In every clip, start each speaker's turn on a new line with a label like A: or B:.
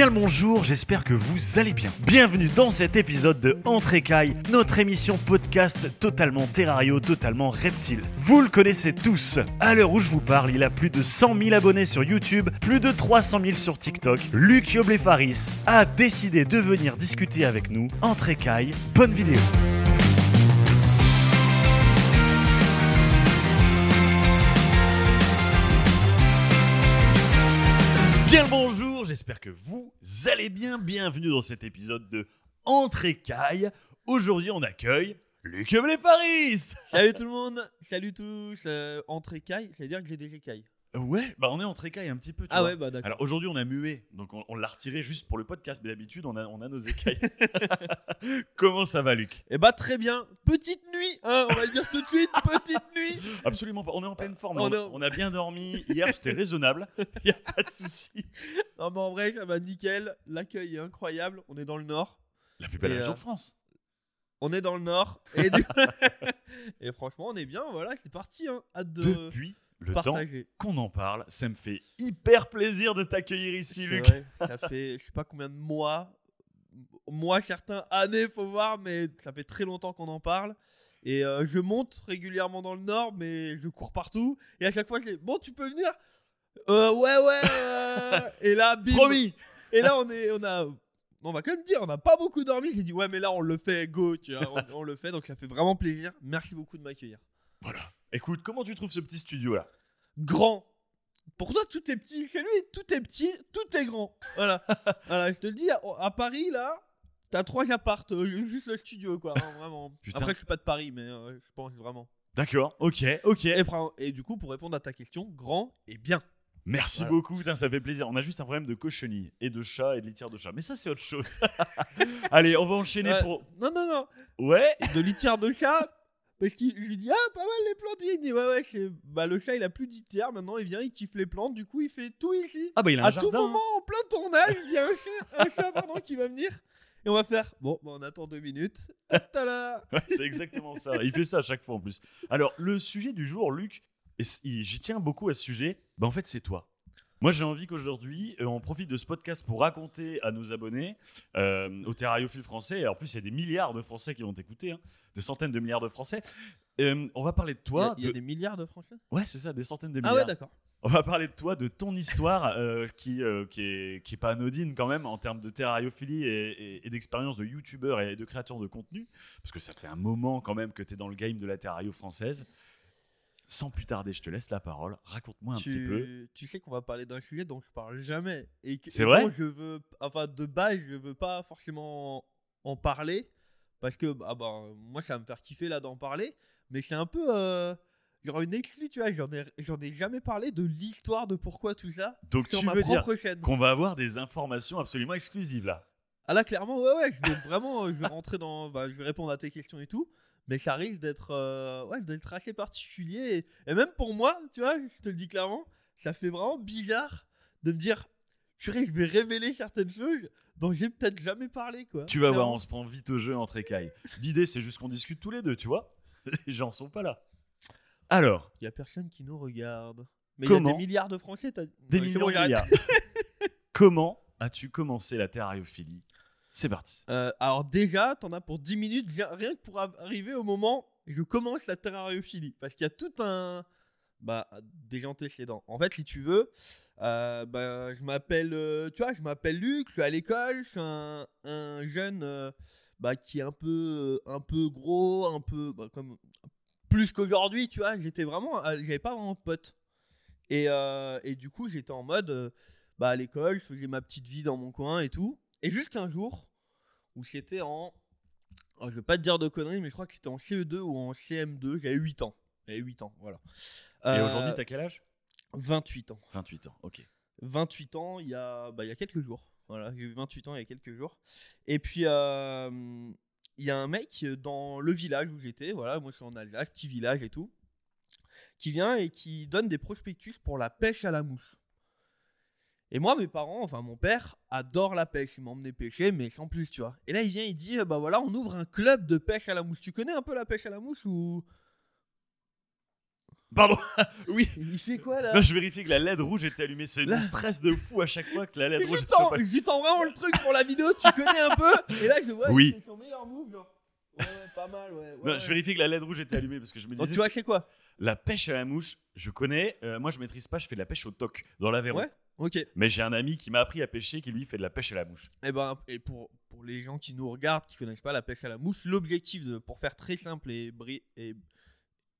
A: Bien le bonjour, j'espère que vous allez bien. Bienvenue dans cet épisode de Entrécaille, notre émission podcast totalement terrario, totalement reptile. Vous le connaissez tous. À l'heure où je vous parle, il a plus de 100 000 abonnés sur YouTube, plus de 300 000 sur TikTok. Luc Yoblefaris a décidé de venir discuter avec nous. Entrécaille, bonne vidéo. J'espère que vous allez bien. Bienvenue dans cet épisode de Entrécaille. Aujourd'hui, on accueille Luc Yoblefaris.
B: Salut tout le monde, salut tous. Euh, entre écailles, ça veut dire que j'ai des écailles.
A: Ouais, bah on est entre écailles un petit peu. tu
B: Ah
A: vois.
B: ouais, bah d'accord.
A: Alors aujourd'hui on a mué, donc on, on l'a retiré juste pour le podcast, mais d'habitude on a, on a nos écailles. Comment ça va Luc?
B: Eh bah très bien, petite nuit, hein, on va le dire tout de suite, petite nuit.
A: Absolument pas, on est en pleine forme,
B: On
A: on, a,
B: est-
A: on a bien dormi, hier c'était raisonnable, il n'y a pas de souci.
B: Non mais en vrai, ça va nickel, l'accueil est incroyable, on est dans le nord.
A: La plus belle région
B: euh,
A: de France.
B: On est dans le nord et, du- et franchement, on est bien, voilà, c'est parti, hein. hâte de
A: Depuis le temps
B: partager.
A: qu'on en parle, ça me fait hyper plaisir de t'accueillir ici Luc.
B: vrai, ça fait je sais pas combien de mois, mois certains, années, faut voir, mais ça fait très longtemps qu'on en parle. Et euh, je monte régulièrement dans le nord, mais je cours partout. Et à chaque fois, je dis Bon, tu peux venir? Euh, ouais, ouais. euh. Et là, bim.
A: Promis
B: Et là, on est, on a, on va quand même dire, on n'a pas beaucoup dormi. J'ai dit ouais, mais là, on le fait, go, tu vois, on, on le fait. Donc ça fait vraiment plaisir. Merci beaucoup de m'accueillir.
A: Voilà. Écoute, comment tu trouves ce petit studio là
B: Grand. Pour toi, tout est petit. Chez lui, tout est petit, tout est grand. Voilà. voilà, je te le dis, à, à Paris, là, t'as trois appartes, euh, juste le studio, quoi. hein, vraiment.
A: Putain.
B: Après, je suis pas de Paris, mais euh, je pense vraiment.
A: D'accord, ok, ok.
B: Et, et du coup, pour répondre à ta question, grand et bien.
A: Merci
B: Voilà.
A: beaucoup, putain, ça fait plaisir. On a juste un problème de cochenille et de chat et de litière de chat. Mais ça, c'est autre chose. Allez, on va enchaîner
B: Ouais.
A: pour.
B: Non, non, non.
A: Ouais
B: de litière de chat. Parce qu'il lui dit ah pas mal les plantes il dit ouais ouais c'est bah le chat il a plus litière maintenant il vient il kiffe les plantes du coup il fait tout ici
A: Ah bah il a un
B: à tout
A: jardin.
B: moment en plein tournage il y a un chat un chat pardon qui va venir et on va faire bon bah, on attend deux minutes.
A: Ouais, c'est exactement ça. Il fait ça à chaque fois en plus. Alors, le sujet du jour, Luc, j'y tiens beaucoup à ce sujet, bah en fait, c'est toi. Moi, j'ai envie qu'aujourd'hui, euh, on profite de ce podcast pour raconter à nos abonnés, euh, aux terrariophiles français, et en plus, il y a des milliards de Français qui vont t'écouter, hein, des centaines de milliards de Français. Euh, on va parler de
B: il y
A: toi.
B: il y a
A: de-
B: des milliards de français?
A: Ouais, c'est ça, des centaines de
B: ah
A: milliards.
B: ouais d'accord
A: On va parler de toi, de ton histoire euh, qui, euh, qui, est, qui est pas anodine quand même en termes de terrariophilie et, et- et d'expérience de youtubeur et de créateur de contenu. Parce que ça fait un moment quand même que tu es dans le game de la terrario française. Sans plus tarder, je te laisse la parole. Raconte-moi un
B: tu,
A: petit peu.
B: tu sais qu'on va parler d'un sujet dont je parle jamais et
A: C'est vrai
B: dont je veux enfin de base je veux pas forcément en parler parce que bah, moi ça va me faire kiffer là d'en parler mais c'est un peu euh, genre une exclue tu vois j'en ai j'en ai jamais parlé de l'histoire de pourquoi tout ça
A: Donc
B: sur
A: tu
B: ma
A: veux dire
B: propre chaîne
A: qu'on va avoir des informations absolument exclusives là?
B: ah là clairement ouais ouais je vais vraiment je vais rentrer dans bah, je vais répondre à tes questions et tout mais ça risque d'être euh, ouais d'être assez particulier et, et même pour moi tu vois je te le dis clairement ça fait vraiment bizarre de me dire je vais révéler certaines choses dont j'ai peut-être jamais parlé quoi
A: Tu vas voir, on se prend vite au jeu entre écailles. L'idée, c'est juste qu'on discute tous les deux, tu vois. Les gens sont pas là. Alors,
B: il y a personne qui nous regarde mais il y a
A: Comment
B: des milliards de français
A: des millions de milliards. Comment as-tu commencé la terrariophilie C'est parti.
B: Euh, alors déjà, t'en as pour 10 minutes, rien que pour arriver au moment où je commence la terrariophilie. Parce qu'il y a tout un... Bah, des antécédents. En fait, si tu veux, euh, bah, je m'appelle... euh, tu vois, je m'appelle Luc, je suis à l'école, je suis un, un jeune euh, bah, qui est un peu, un peu gros, un peu... bah, comme plus qu'aujourd'hui, tu vois, j'étais vraiment... J'avais pas vraiment de potes. Et, et du coup, j'étais en mode... bah, à l'école, je faisais ma petite vie dans mon coin et tout. Et jusqu'un jour, où c'était en. oh, je vais pas te dire de conneries, mais je crois que c'était en CE2 ou en CM2. J'avais 8 ans. J'avais 8 ans, voilà.
A: Et
B: Euh,
A: aujourd'hui, t'as quel âge?
B: 28 ans.
A: 28 ans, ok.
B: 28 ans, il y a, bah, il y a quelques jours. Voilà, j'ai eu 28 ans il y a quelques jours. Et puis, euh, il y a un mec dans le village où j'étais, voilà, moi je suis en Alsace, petit village et tout, qui vient et qui donne des prospectus pour la pêche à la mouche. Et moi, mes parents, enfin mon père, adore la pêche. Il m'emmenait pêcher, mais sans plus, tu vois. Et là, il vient, il dit, bah voilà, on ouvre un club de pêche à la mouche. Tu connais un peu la pêche à la mouche ou?
A: Pardon? oui.
B: Il fait quoi là?
A: Non, je vérifie que la LED rouge était allumée. C'est
B: Là.
A: une stress de fou à chaque fois que la LED rouge
B: Je tends,
A: pas.
B: je tends vraiment le truc pour la vidéo, tu connais un peu? Et là, je vois,
A: Oui.
B: fait son meilleur move, genre. Ouais, ouais, pas mal, ouais. ouais,
A: Non,
B: ouais.
A: je vérifie que la LED rouge était allumée parce que je me
B: Donc,
A: disais.
B: tu vois, c'est quoi
A: La pêche à la mouche, je connais. Euh, moi, je maîtrise pas. Je fais de la pêche au toc dans l'Aveyron.
B: Ouais. Ok.
A: Mais j'ai un ami qui m'a appris à pêcher qui lui fait de la pêche à la mouche.
B: Et ben, et pour, pour les gens qui nous regardent, qui connaissent pas la pêche à la mouche, l'objectif de, pour faire très simple et, bri- et,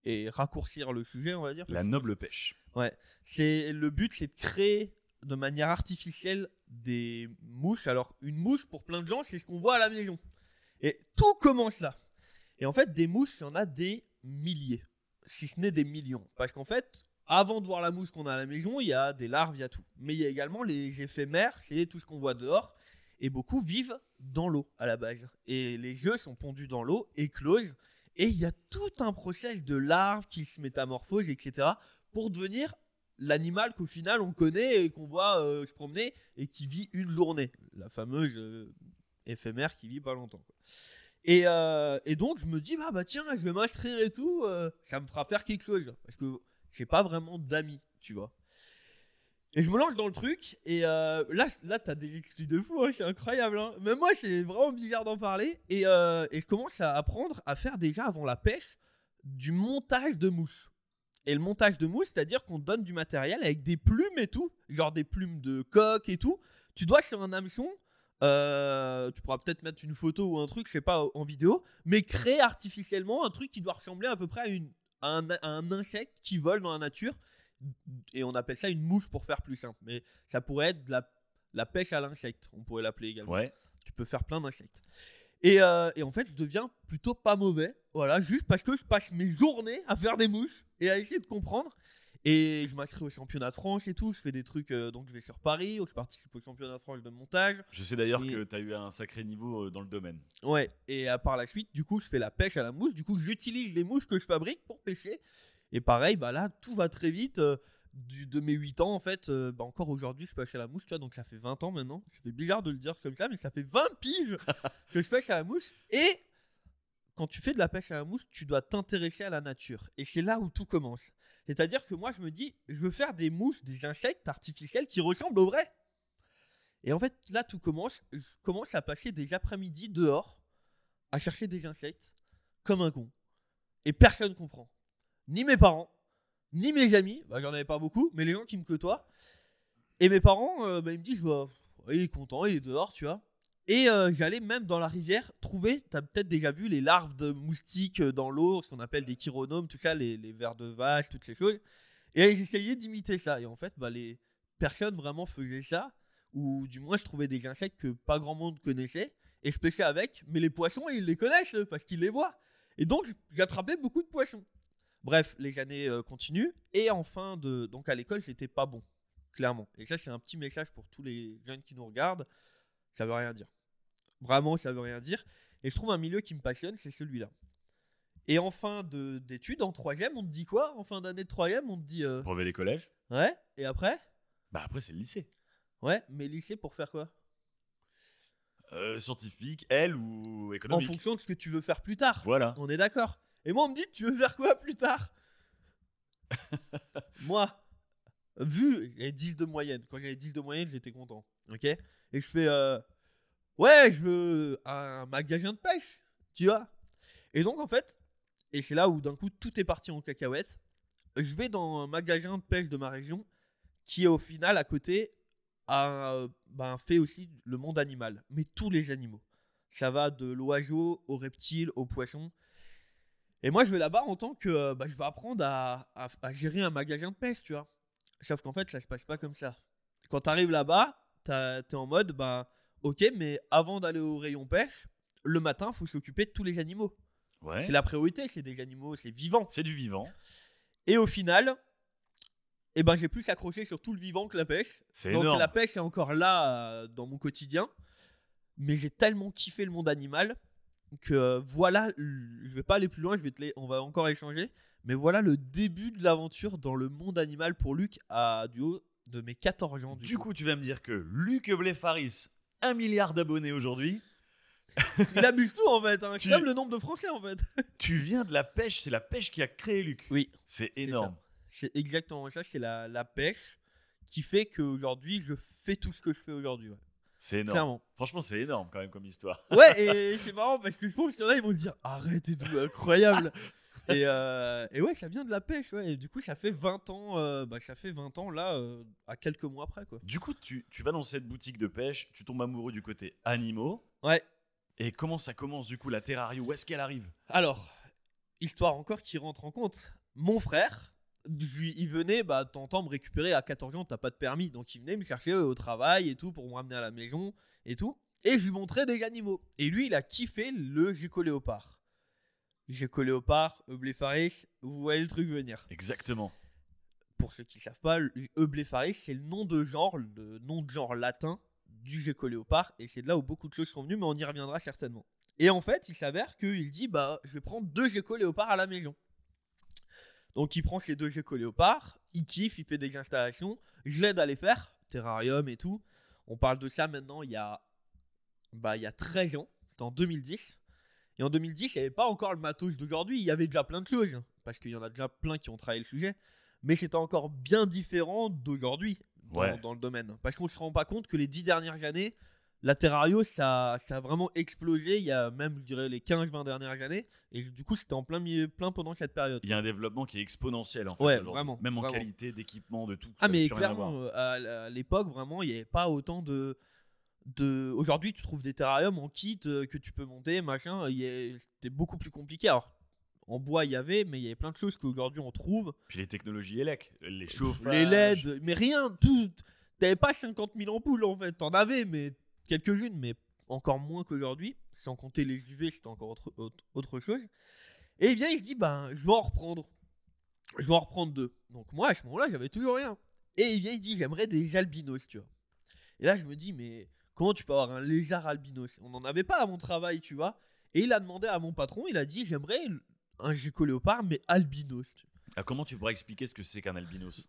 B: et raccourcir le sujet, on va dire.
A: La noble pêche.
B: C'est le but, c'est de créer de manière artificielle des mouches. Alors une mouche pour plein de gens, c'est ce qu'on voit à la maison. Et tout commence là. Et en fait, des mouches, il y en a des milliers, si ce n'est des millions. Parce qu'en fait, avant de voir la mouche qu'on a à la maison, il y a des larves, il y a tout. Mais il y a également les éphémères, c'est tout ce qu'on voit dehors. Et beaucoup vivent dans l'eau à la base. Et les œufs sont pondus dans l'eau, éclosent. Et il y a tout un process de larves qui se métamorphosent, etc. pour devenir l'animal qu'au final on connaît et qu'on voit euh, se promener et qui vit une journée. La fameuse euh, éphémère qui vit pas longtemps. Et, euh, et donc je me dis, bah, bah tiens, je vais m'inscrire et tout, euh, ça me fera faire quelque chose. Parce que j'ai pas vraiment d'amis, tu vois. Et je me lance dans le truc, et euh, là, là t'as des exclus de fou, hein, c'est incroyable. Hein. Moi, c'est vraiment bizarre d'en parler. Et, et je commence à apprendre à faire déjà avant la pêche du montage de mouches. Et le montage de mouches, c'est-à-dire qu'on donne du matériel avec des plumes et tout, genre des plumes de coq et tout. Tu dois sur un hameçon, euh, tu pourras peut-être mettre une photo ou un truc, je sais pas, en vidéo, mais créer artificiellement un truc qui doit ressembler à peu près à, une, à un, à un insecte qui vole dans la nature. Et on appelle ça une mouche pour faire plus simple. Mais ça pourrait être de la, la pêche à l'insecte, on pourrait l'appeler également
A: Ouais.
B: tu peux faire plein d'insectes. Et, euh, et en fait, je deviens plutôt pas mauvais. Voilà, juste parce que je passe mes journées à faire des mouches et à essayer de comprendre. Et je m'inscris au championnat de France et tout. Je fais des trucs. euh, donc, je vais sur Paris. Je participe au championnat de France de montage.
A: Je sais d'ailleurs
B: Oui.
A: que tu as eu un sacré niveau euh, dans le domaine.
B: Ouais. Et à par la suite, du coup, je fais la pêche à la mouche. Du coup, j'utilise les mouches que je fabrique pour pêcher. Et pareil, bah là, tout va très vite. euh, du, de mes 8 ans, en fait, euh, bah encore aujourd'hui, je pêche à la tu vois, donc ça fait 20 ans maintenant. Ça fait bizarre de le dire comme ça, mais ça fait 20 piges que je pêche à la mouche. Et quand tu fais de la pêche à la mouche, tu dois t'intéresser à la nature. Et c'est là où tout commence. C'est-à-dire que moi, je me dis, je veux faire des mouches, des insectes artificiels qui ressemblent aux vrais. Et en fait, là, tout commence. Je commence à passer des après-midi dehors à chercher des insectes comme un con. Et personne comprend. Ni mes parents, ni mes amis. Bah, j'en avais pas beaucoup, mais les gens qui me côtoient. Et mes parents, euh, bah, ils me disent, bah, il est content, il est dehors, tu vois. Et euh, j'allais même dans la rivière trouver, t'as peut-être déjà vu les larves de moustiques euh, dans l'eau, ce qu'on appelle des chironomes, tout ça, les, les vers de vache, toutes ces choses. Et j'essayais d'imiter ça. Et en fait, bah, les personnes vraiment faisaient ça, ou du moins je trouvais des insectes que pas grand monde connaissait, et je pêchais avec, mais les poissons, ils les connaissent parce qu'ils les voient. Et donc, j'attrapais beaucoup de poissons. Bref, les années euh, continuent, et en fin de. Donc à l'école, j'étais pas bon, clairement. Et ça, c'est un petit message pour tous les jeunes qui nous regardent. Ça veut rien dire. Vraiment, ça veut rien dire. Et je trouve un milieu qui me passionne, c'est celui-là. Et en fin de- d'études, en troisième, on te dit quoi? En fin d'année de troisième, on te dit euh,
A: Brevet des collèges?
B: ouais. Et après?
A: Bah après, c'est le lycée.
B: Ouais. Mais lycée pour faire quoi?
A: Euh, scientifique, elle ou
B: En
A: économique.
B: fonction de ce que tu veux faire plus tard.
A: Voilà.
B: On est d'accord. Et moi, on me dit, tu veux faire quoi plus tard? Moi, vu, j'avais 10 de moyenne. Quand j'avais 10 de moyenne, j'étais content. Ok? Et je fais, euh, ouais, je veux un magasin de pêche, tu vois Et donc, en fait, et c'est là où d'un coup, tout est parti en cacahuète. Je vais dans un magasin de pêche de ma région qui, au final, à côté, a ben, fait aussi le monde animal. Mais tous les animaux. Ça va de l'oiseau au reptile au poisson. Et moi, je vais là-bas en tant que. euh, bah, je vais apprendre à, à- gérer un magasin de pêche, tu vois. Sauf qu'en fait, ça se passe pas comme ça. Quand tu arrives là-bas, t'es en mode, bah, ok, mais avant d'aller au rayon pêche, le matin, faut s'occuper de tous les animaux.
A: Ouais.
B: C'est la priorité, c'est des animaux, c'est vivant.
A: C'est du vivant.
B: Et au final, eh ben, j'ai plus accroché sur tout le vivant que la pêche.
A: C'est
B: Donc
A: énorme.
B: la pêche est encore là euh, dans mon quotidien. Mais j'ai tellement kiffé le monde animal que euh, voilà, je vais pas aller plus loin, je vais te les- on va encore échanger. Mais voilà le début de l'aventure dans le monde animal pour Luc à du haut de mes 14 ans. Du,
A: Du
B: coup.
A: coup, tu vas me dire que Luc Blefaris, un milliard d'abonnés aujourd'hui,
B: il abuse tout en fait. Hein.
A: Tu-
B: comme le nombre de Français en fait.
A: tu viens de la pêche, c'est la pêche qui a créé Luc.
B: Oui.
A: C'est énorme.
B: C'est exactement ça, c'est la, la pêche qui fait qu'aujourd'hui, je fais tout ce que je fais aujourd'hui. ouais.
A: C'est énorme.
B: Clairement.
A: Franchement, c'est énorme quand même comme histoire.
B: Ouais, et c'est marrant parce que je pense qu'il y en a, ils vont se dire arrête et tout, incroyable. et, euh, et ouais, ça vient de la pêche, ouais. Et du coup, ça fait 20 ans, euh, bah, ça fait 20 ans là, euh, à quelques mois après, quoi.
A: Du coup, tu, tu vas dans cette boutique de pêche, tu tombes amoureux du côté animaux.
B: Ouais.
A: Et comment ça commence du coup la Terrario Où est-ce qu'elle arrive?
B: Alors, histoire encore qui rentre en compte. Mon frère, lui, il venait, bah, t'entends me récupérer à 14 ans, t'as pas de permis, donc il venait me chercher au travail et tout pour me ramener à la maison et tout. Et je lui montrais des animaux. Et lui, il a kiffé le gecko léopard, eublepharis, vous voyez le truc venir.
A: Exactement.
B: Pour ceux qui ne savent pas, le eublepharis, c'est le nom de genre, le nom de genre latin du gecko léopard. Et c'est de là où beaucoup de choses sont venues, mais on y reviendra certainement. Et en fait, il s'avère qu'il dit bah, je vais prendre deux geckos léopards à la maison. Donc il prend ces deux geckos léopards, il kiffe, il fait des installations, je l'aide à les faire, terrarium et tout. On parle de ça maintenant il y a, bah, il y a 13 ans, c'était en 2010. Et en 2010, il n'y avait pas encore le matos d'aujourd'hui, il y avait déjà plein de choses, parce qu'il y en a déjà plein qui ont travaillé le sujet. Mais c'était encore bien différent d'aujourd'hui dans,
A: Ouais.
B: dans le domaine. Parce qu'on ne se rend pas compte que les 10 dernières années, la Terrario, ça, ça a vraiment explosé il y a même, je dirais, les 15-20 dernières années. Et du coup, c'était en plein, milieu, plein pendant cette période.
A: Il y a un développement qui est exponentiel en fait.
B: Ouais, vraiment,
A: Même en
B: vraiment.
A: qualité d'équipement, de tout.
B: Ah, mais clairement, euh, à à l'époque, vraiment, il n'y avait pas autant de. De... Aujourd'hui, tu trouves des terrariums en kit euh, que tu peux monter, machin. C'était beaucoup plus compliqué. Alors, en bois, il y avait, mais il y avait plein de choses qu'aujourd'hui on trouve.
A: Puis les technologies ELEC, les chauffages.
B: Les LED, mais rien, tout. T'avais pas 50 000 ampoules en fait. T'en avais, mais quelques-unes, mais encore moins qu'aujourd'hui. Sans compter les UV, c'était encore autre, autre, autre chose. Et il vient, il se dit, ben, je vais en reprendre. Je vais en reprendre deux. Donc moi, à ce moment-là, j'avais toujours rien. Et il vient, il dit, j'aimerais des albinos, tu vois. Et là, je me dis, mais comment tu peux avoir un lézard albinos? On n'en avait pas à mon travail, tu vois. Et il a demandé à mon patron, il a dit, j'aimerais un gecko léopard, mais albinos.
A: Ah, comment tu pourrais expliquer ce que c'est qu'un albinos?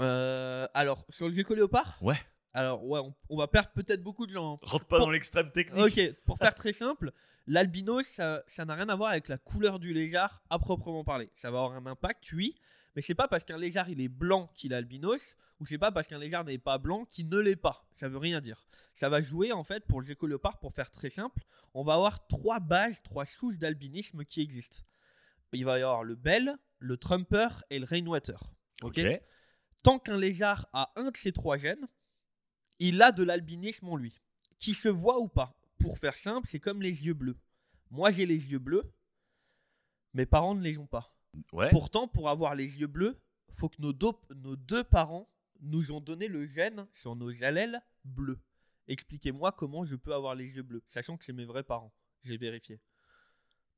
B: Euh, alors, sur le gecko léopard?
A: Ouais.
B: Alors, ouais, on, on va perdre peut-être beaucoup de gens. hein.
A: Rentre pas
B: Pour-
A: dans l'extrême technique.
B: Ok, pour faire très simple, l'albinos, ça ça n'a rien à voir avec la couleur du lézard à proprement parler. Ça va avoir un impact, oui, mais c'est pas parce qu'un lézard il est blanc qu'il est albinos, ou c'est pas parce qu'un lézard n'est pas blanc qu'il ne l'est pas. Ça veut rien dire. Ça va jouer en fait pour le gecko léopard, pour faire très simple, on va avoir trois bases, trois souches d'albinisme qui existent. Il va y avoir le bell, le trumper et le rainwater.
A: Ok.
B: Tant qu'un lézard a un de ces trois gènes, il a de l'albinisme en lui. Qui se voit ou pas. Pour faire simple, c'est comme les yeux bleus. Moi, j'ai les yeux bleus. Mes parents ne les ont pas.
A: Ouais.
B: Pourtant, pour avoir les yeux bleus, faut que nos deux parents nous ont donné le gène sur nos allèles bleus. Expliquez-moi comment je peux avoir les yeux bleus, sachant que c'est mes vrais parents. J'ai vérifié.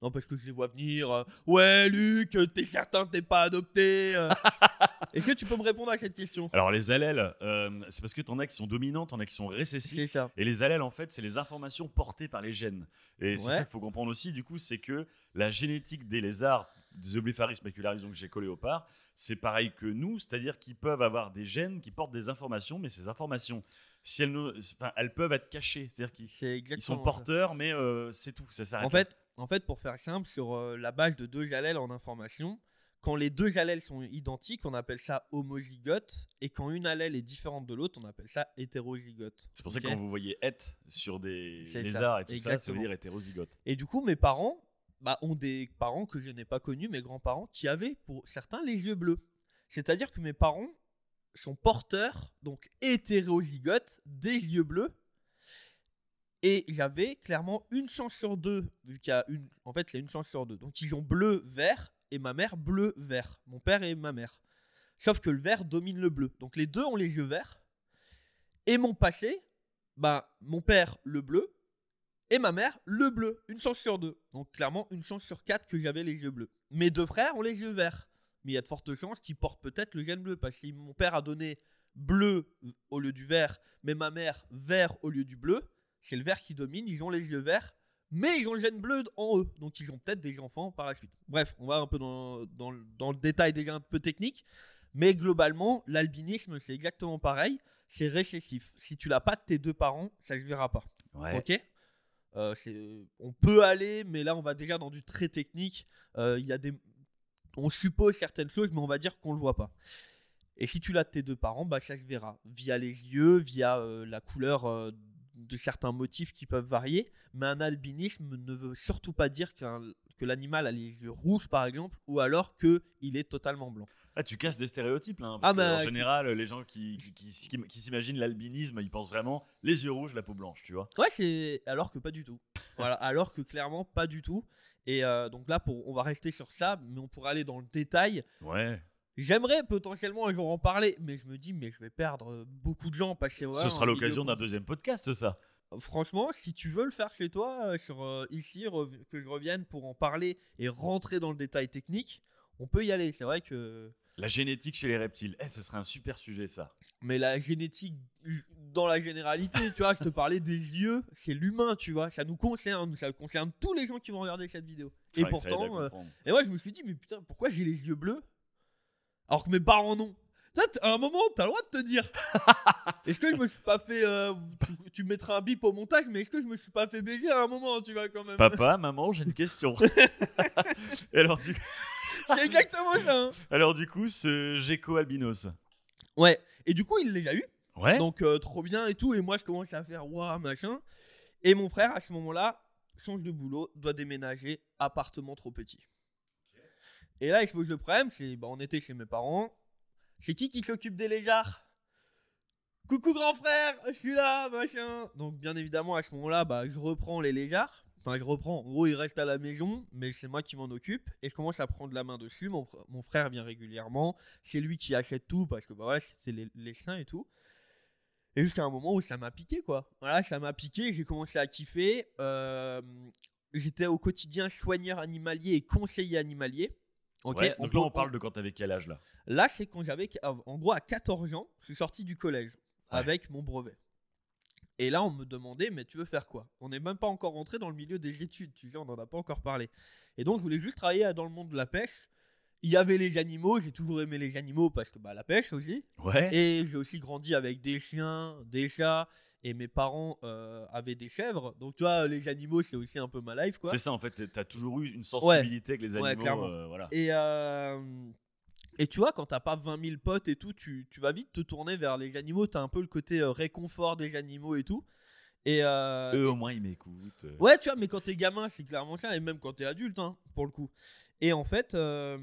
B: Non, parce que je les vois venir. euh, ouais, Luc, euh, t'es certain que t'es pas adopté euh. Est-ce que tu peux me répondre à cette question?
A: Alors les allèles, euh, c'est parce que t'en as qui sont dominants, t'en as qui sont
B: C'est ça.
A: Et les allèles, en fait, c'est les informations portées par les gènes. Et c'est
B: Ouais.
A: ça qu'il faut comprendre aussi, du coup, c'est que la génétique des lézards, des Eublepharis macularis, donc j'ai léopard, c'est pareil que nous, c'est-à-dire qu'ils peuvent avoir des gènes qui portent des informations, mais ces informations, si elles, ne- enfin, elles peuvent être cachées, c'est-à-dire qu'ils sont
B: ça.
A: porteurs, mais euh, c'est tout, ça s'arrête
B: En
A: là.
B: fait, en fait, pour faire simple, sur euh, la base de deux allèles en information, quand les deux allèles sont identiques, on appelle ça homozygote, et quand une allèle est différente de l'autre, on appelle ça hétérozygote.
A: C'est pour ça que quand vous voyez et sur des lézards et tout ça, ça veut dire hétérozygote.
B: Et du coup, mes parents bah, ont des parents que je n'ai pas connus, mes grands-parents, qui avaient pour certains les yeux bleus. C'est-à-dire que mes parents sont porteurs, donc hétérozygotes, des yeux bleus. Et j'avais clairement une chance sur deux, vu qu'il y a une. En fait, il y a une chance sur deux. Donc ils ont bleu, vert, et ma mère bleu, vert. Mon père et ma mère. Sauf que le vert domine le bleu. Donc les deux ont les yeux verts. Et mon passé, bah, mon père le bleu, et ma mère le bleu. Une chance sur deux. Donc clairement, une chance sur quatre que j'avais les yeux bleus. Mes deux frères ont les yeux verts. Mais il y a de fortes chances qu'ils portent peut-être le gène bleu. Parce que si mon père a donné bleu au lieu du vert, mais ma mère vert au lieu du bleu, c'est le vert qui domine. Ils ont les yeux verts, mais ils ont le gène bleu en eux. Donc ils ont peut-être des enfants par la suite. Bref, on va un peu dans, dans, le- dans le détail déjà un peu technique. Mais globalement, l'albinisme, c'est exactement pareil. C'est récessif. Si tu l'as pas de tes deux parents, ça se verra pas.
A: Ouais.
B: Ok? Euh, c'est- On peut aller, mais là, on va déjà dans du très technique. Euh, Il y a des... on suppose certaines choses, mais on va dire qu'on le voit pas. Et si tu l'as de tes deux parents, bah ça se verra via les yeux, via euh, la couleur euh, de certains motifs qui peuvent varier. Mais un albinisme ne veut surtout pas dire que l'animal a les yeux rouges, par exemple, ou alors que il est totalement blanc.
A: Ah, tu casses des stéréotypes là. hein,
B: Ah,
A: parce que,
B: bah,
A: en
B: qui-
A: général, les gens qui, qui, qui- s'imaginent l'albinisme, ils pensent vraiment les yeux rouges, la peau blanche, tu vois.
B: Ouais, c'est alors que pas du tout. Voilà, alors que clairement pas du tout. Et euh, donc là, pour, on va rester sur ça, mais on pourrait aller dans le détail.
A: Ouais.
B: J'aimerais potentiellement un jour en parler, mais je me dis, mais je vais perdre euh, beaucoup de gens parce que
A: Ce sera l'occasion d'un deuxième podcast, ça.
B: Franchement, si tu veux le faire chez toi, euh, sur euh, ici, que je revienne pour en parler et rentrer dans le détail technique, on peut y aller. C'est vrai que.
A: La génétique chez les reptiles. Eh, ce serait un super sujet, ça.
B: Mais la génétique, dans la généralité, tu vois, je te parlais des yeux, c'est l'humain, tu vois, ça nous concerne, ça concerne tous les gens qui vont regarder cette vidéo. Et
A: Ouais,
B: pourtant, euh, et moi je me suis dit, mais putain, pourquoi j'ai les yeux bleus alors que mes parents non? À un moment, t'as le droit de te dire Est-ce que je me suis pas fait. euh, tu, tu mettras un bip au montage, mais est-ce que je me suis pas fait baiser à un moment, tu vois, quand même?
A: Papa, maman, j'ai une question. Et alors, du...
B: C'est exactement ça hein.
A: alors, du coup, ce gecko albinos.
B: Ouais, et du coup, il les a eu.
A: Ouais.
B: Donc euh, trop bien et tout. Et moi je commence à faire waouh machin. Et mon frère à ce moment-là change de boulot, doit déménager, appartement trop petit. Et là il se pose le problème, c'est bah, on était chez mes parents. C'est qui qui s'occupe des lézards? Coucou grand frère, je suis là, machin. Donc bien évidemment à ce moment-là, bah, je reprends les lézards. Enfin je reprends, en gros ils restent à la maison, mais c'est moi qui m'en occupe. Et je commence à prendre la main dessus. Mon, fr- mon frère vient régulièrement. C'est lui qui achète tout parce que bah, voilà, c'est les, les chiens et tout. Et jusqu'à un moment où ça m'a piqué, quoi. Voilà, ça m'a piqué, j'ai commencé à kiffer. Euh, J'étais au quotidien soigneur animalier et conseiller animalier. Ok,
A: Ouais,
B: on
A: donc
B: peut-
A: là, on parle de quand t'avais quel âge là?
B: Là, c'est quand j'avais, en gros, à 14 ans, je suis sorti du collège
A: Ouais.
B: avec mon brevet. Et là, on me demandait, mais tu veux faire quoi? On n'est même pas encore rentré dans le milieu des études, tu sais, on n'en a pas encore parlé. Et donc, je voulais juste travailler dans le monde de la pêche. Il y avait les animaux, j'ai toujours aimé les animaux parce que bah, la pêche aussi.
A: Ouais.
B: Et j'ai aussi grandi avec des chiens, des chats, et mes parents euh, avaient des chèvres. Donc, tu vois, les animaux, c'est aussi un peu ma life, quoi.
A: C'est ça, en fait, t'as toujours eu une sensibilité avec les
B: Ouais,
A: animaux.
B: clairement.
A: euh, voilà.
B: Et, euh, et tu vois, quand t'as pas 20 000 potes et tout, tu, tu vas vite te tourner vers les animaux. T'as un peu le côté euh, réconfort des animaux et tout. Et, euh,
A: Eux, au moins, ils m'écoutent. euh.
B: Ouais, tu vois, mais quand t'es gamin, c'est clairement ça, et même quand t'es adulte, hein, pour le coup. Et en fait, euh,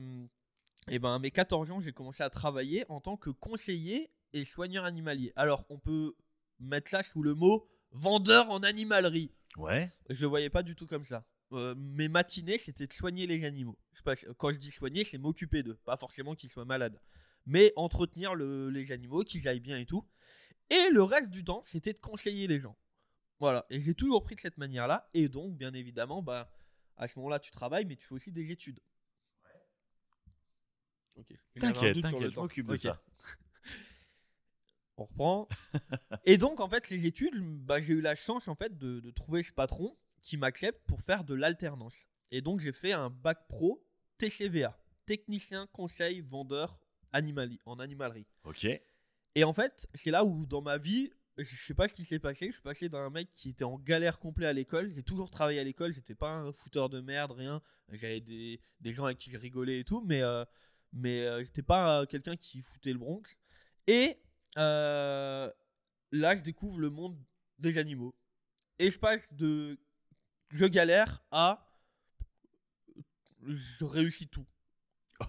B: eh ben, à mes 14 ans, j'ai commencé à travailler en tant que conseiller et soigneur animalier. Alors, on peut mettre ça sous le mot vendeur en animalerie.
A: Ouais.
B: Je le voyais pas du tout comme ça. Euh, mes matinées, c'était de soigner les animaux. Je quand je dis soigner, c'est m'occuper d'eux, pas forcément qu'ils soient malades, mais entretenir le- les animaux, qu'ils aillent bien et tout. Et le reste du temps, c'était de conseiller les gens. Voilà, et j'ai toujours pris de cette manière-là. Et donc, bien évidemment, bah, à ce moment-là, tu travailles, mais tu fais aussi des études. Ok. J'avais un
A: T'inquiète, t'inquiète, je m'occupe de ça.
B: On reprend. et donc, en fait, ces études, bah, j'ai eu la chance en fait de, de trouver ce patron qui m'accepte pour faire de l'alternance. Et donc, j'ai fait un bac pro TCVA, technicien conseil vendeur animali- en animalerie.
A: Ok.
B: Et en fait, c'est là où dans ma vie, je sais pas ce qui s'est passé. Je suis passé d'un mec qui était en galère complet à l'école. J'ai toujours travaillé à l'école. J'étais pas un fouteur de merde, rien. J'avais des, des gens avec qui je rigolais et tout, mais euh, mais euh, j'étais pas euh, quelqu'un qui foutait le Bronx. Et là, je découvre le monde des animaux. Et je passe de je galère à je réussis tout.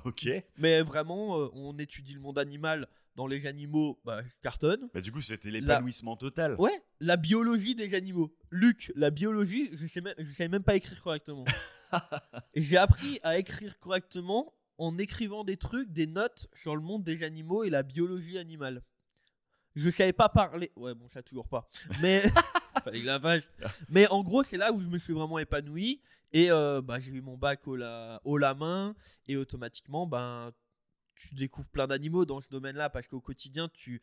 A: Ok.
B: Mais vraiment, euh, on étudie le monde animal. Dans les animaux, bah, je cartonne.
A: Bah, du coup, c'était l'épanouissement total.
B: Ouais, la biologie des animaux. Luc, la biologie, je sais même, je savais même pas écrire correctement. J'ai appris à écrire correctement en écrivant des trucs, des notes sur le monde des animaux et la biologie animale. Je savais pas parler. Ouais, bon, ça toujours pas. Mais fallait que la vache. Mais en gros, c'est là où je me suis vraiment épanoui. Et euh, bah, j'ai eu mon bac au la, haut la main. Et automatiquement, ben, tu découvres plein d'animaux dans ce domaine-là. Parce qu'au quotidien, tu